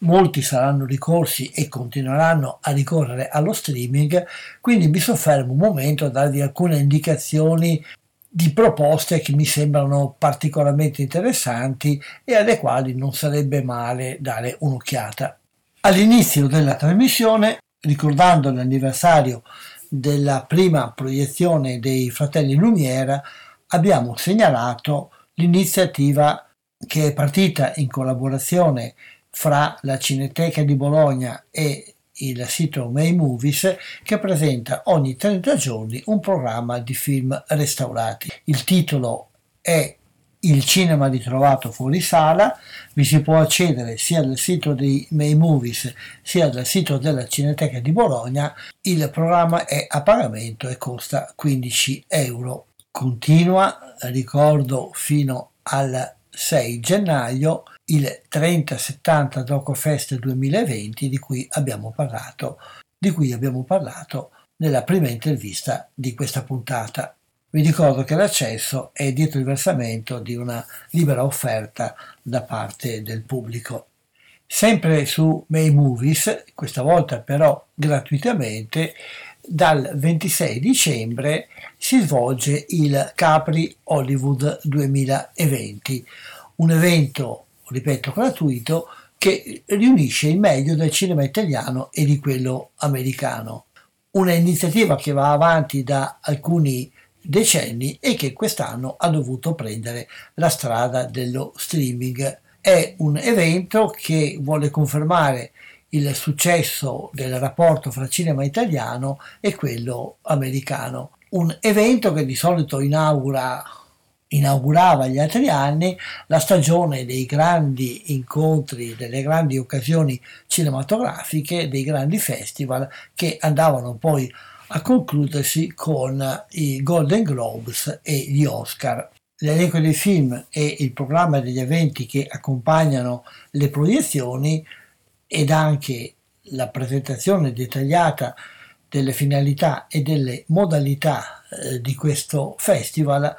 molti saranno ricorsi e continueranno a ricorrere allo streaming, quindi mi soffermo un momento a darvi alcune indicazioni di proposte che mi sembrano particolarmente interessanti e alle quali non sarebbe male dare un'occhiata. All'inizio della trasmissione, ricordando l'anniversario della prima proiezione dei Fratelli Lumière, abbiamo segnalato l'iniziativa che è partita in collaborazione fra la Cineteca di Bologna e il sito May Movies che presenta ogni 30 giorni un programma di film restaurati. Il titolo è Il cinema ritrovato fuori sala, vi si può accedere sia dal sito di May Movies sia dal sito della Cineteca di Bologna. Il programma è a pagamento e costa 15 euro. Continua, ricordo, fino al 6 gennaio il 3070 DocoFest 2020 di cui abbiamo parlato, di cui abbiamo parlato nella prima intervista di questa puntata. Vi ricordo che l'accesso è dietro il versamento di una libera offerta da parte del pubblico. Sempre su May Movies, questa volta però gratuitamente, dal 26 dicembre si svolge il Capri Hollywood 2020, un evento ripeto, gratuito, che riunisce il meglio del cinema italiano e di quello americano. Una iniziativa che va avanti da alcuni decenni e che quest'anno ha dovuto prendere la strada dello streaming. È un evento che vuole confermare il successo del rapporto fra cinema italiano e quello americano. Un evento che di solito inaugura inaugurava gli altri anni la stagione dei grandi incontri, delle grandi occasioni cinematografiche, dei grandi festival che andavano poi a concludersi con i Golden Globes e gli Oscar. L'elenco dei film e il programma degli eventi che accompagnano le proiezioni ed anche la presentazione dettagliata delle finalità e delle modalità eh, di questo festival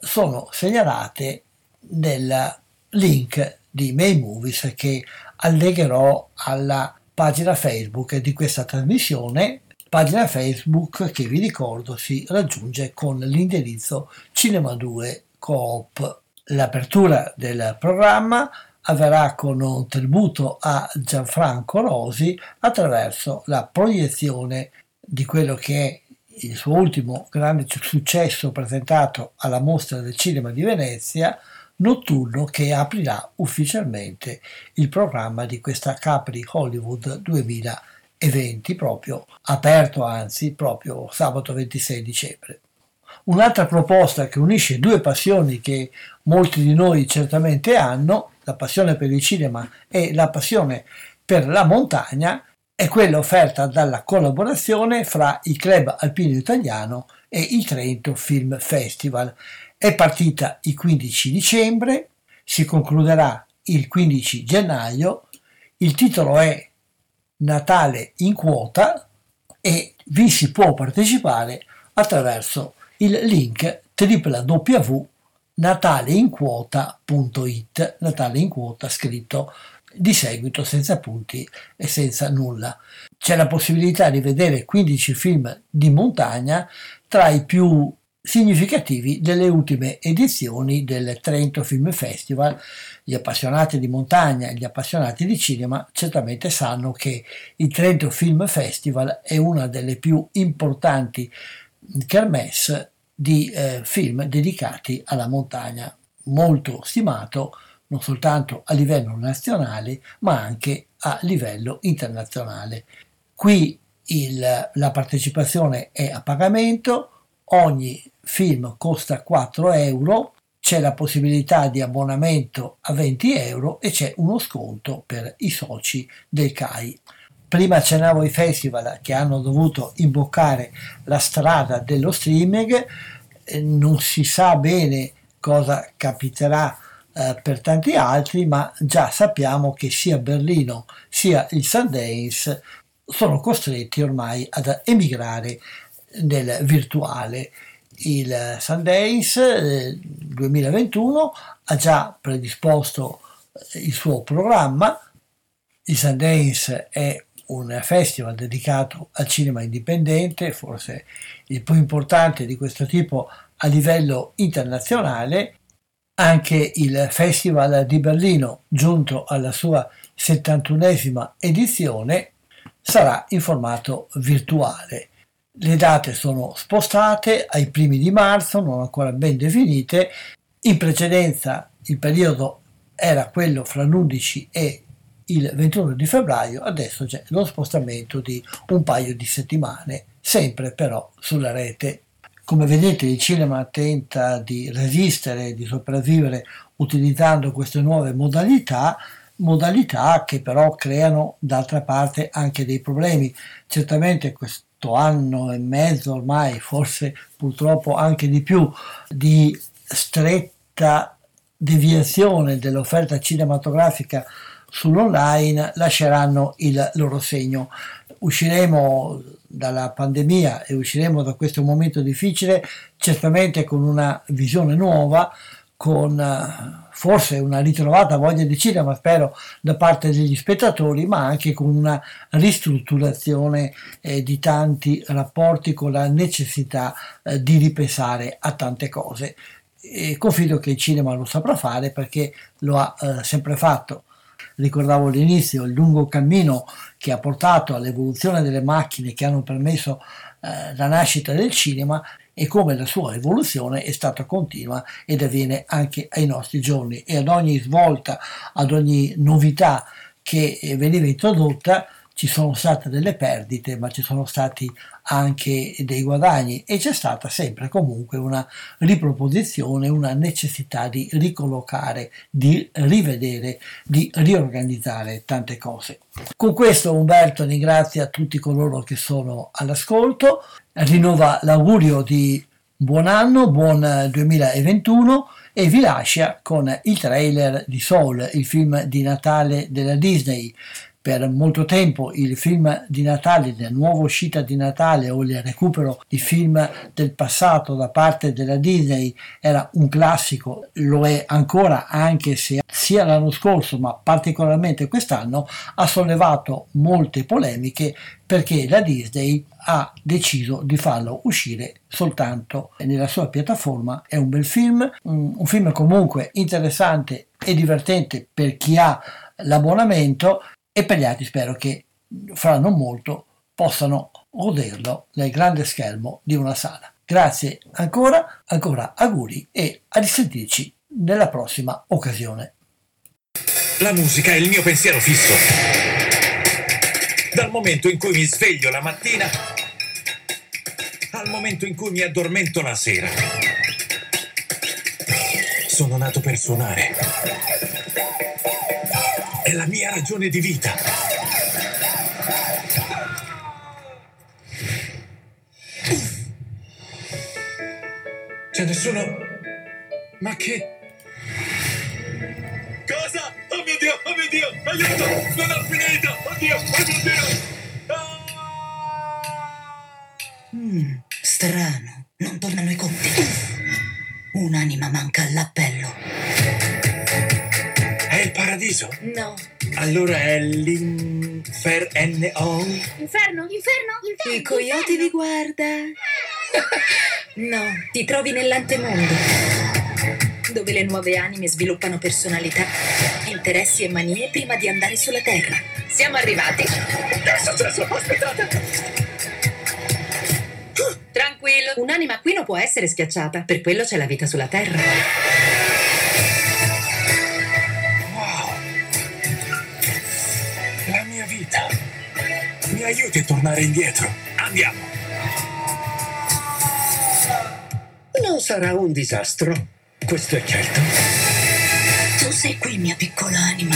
sono segnalate nel link di May Movies che allegherò alla pagina Facebook di questa trasmissione, pagina Facebook che vi ricordo si raggiunge con l'indirizzo Cinema 2 Coop. L'apertura del programma avverrà con un tributo a Gianfranco Rosi attraverso la proiezione di quello che è il suo ultimo grande successo presentato alla Mostra del Cinema di Venezia, Notturno che aprirà ufficialmente il programma di questa Capri Hollywood 2020, proprio aperto anzi proprio sabato 26 dicembre. Un'altra proposta che unisce due passioni che molti di noi certamente hanno, la passione per il cinema e la passione per la montagna, è quella offerta dalla collaborazione fra il Club Alpino Italiano e il Trento Film Festival. È partita il 15 dicembre, si concluderà il 15 gennaio, il titolo è Natale in quota e vi si può partecipare attraverso il link www.nataleinquota.it Natale in quota scritto di seguito senza punti e senza nulla. C'è la possibilità di vedere 15 film di montagna tra i più significativi delle ultime edizioni del Trento Film Festival. Gli appassionati di montagna e gli appassionati di cinema certamente sanno che il Trento Film Festival è una delle più importanti kermesse di eh, film dedicati alla montagna, molto stimato non soltanto a livello nazionale ma anche a livello internazionale. Qui il, la partecipazione è a pagamento, ogni film costa 4 euro, c'è la possibilità di abbonamento a 20 euro e c'è uno sconto per i soci del CAI. Prima accennavo i festival che hanno dovuto imboccare la strada dello streaming, eh, non si sa bene cosa capiterà eh, per tanti altri, ma già sappiamo che sia Berlino sia il Sundance sono costretti ormai ad emigrare nel virtuale. Il Sundance 2021 eh, ha già predisposto il suo programma. Il Sundance è un festival dedicato al cinema indipendente, forse il più importante di questo tipo a livello internazionale. Anche il Festival di Berlino, giunto alla sua 71esima edizione, sarà in formato virtuale. Le date sono spostate ai primi di marzo, non ancora ben definite. In precedenza il periodo era quello fra l'11 e il 21 di febbraio, adesso c'è lo spostamento di un paio di settimane, sempre però sulla rete. Come vedete il cinema tenta di resistere, di sopravvivere utilizzando queste nuove modalità, modalità che però creano d'altra parte anche dei problemi. Certamente questo anno e mezzo ormai, forse purtroppo anche di più, di stretta deviazione dell'offerta cinematografica sull'online lasceranno il loro segno. Usciremo dalla pandemia e usciremo da questo momento difficile certamente con una visione nuova, con eh, forse una ritrovata voglia di cinema, spero, da parte degli spettatori, ma anche con una ristrutturazione eh, di tanti rapporti con la necessità eh, di ripensare a tante cose. E confido che il cinema lo saprà fare perché lo ha eh, sempre fatto ricordavo all'inizio, il lungo cammino che ha portato all'evoluzione delle macchine che hanno permesso eh, la nascita del cinema e come la sua evoluzione è stata continua ed avviene anche ai nostri giorni. E ad ogni svolta, ad ogni novità che veniva introdotta ci sono state delle perdite, ma ci sono stati anche dei guadagni e c'è stata sempre comunque una riproposizione, una necessità di ricollocare, di rivedere, di riorganizzare tante cose. Con questo Umberto ringrazia tutti coloro che sono all'ascolto, rinnova l'augurio di buon anno, buon 2021 e vi lascia con il trailer di Soul, il film di Natale della Disney per molto tempo il film di Natale, la nuova uscita di Natale o il recupero di film del passato da parte della Disney era un classico, lo è ancora anche se sia l'anno scorso ma particolarmente quest'anno ha sollevato molte polemiche perché la Disney ha deciso di farlo uscire soltanto nella sua piattaforma. È un bel film, un film comunque interessante e divertente per chi ha l'abbonamento e per gli altri spero che fra non molto possano goderlo nel grande schermo di una sala. Grazie ancora, ancora auguri e a risentirci nella prossima occasione. La musica è il mio pensiero fisso. Dal momento in cui mi sveglio la mattina al momento in cui mi addormento la sera. Sono nato per suonare. È la mia ragione di vita. C'è nessuno? Ma che... Cosa? Oh mio Dio, oh mio Dio, aiuto! Non ho finito! Oddio, oh mio Dio! Mm, strano, non tornano i conti. Un'anima manca all'appello. Paradiso? No. Allora è l'inferno. Inferno, inferno, inferno. Il coyote vi guarda. No, ti trovi nell'antemondo, dove le nuove anime sviluppano personalità, interessi e manie prima di andare sulla Terra. Siamo arrivati. Che è successo? Aspettate! Tranquillo, un'anima qui non può essere schiacciata, per quello c'è la vita sulla Terra. Mi aiuti a tornare indietro. Andiamo! Non sarà un disastro. Questo è certo. Tu sei qui, mia piccola anima.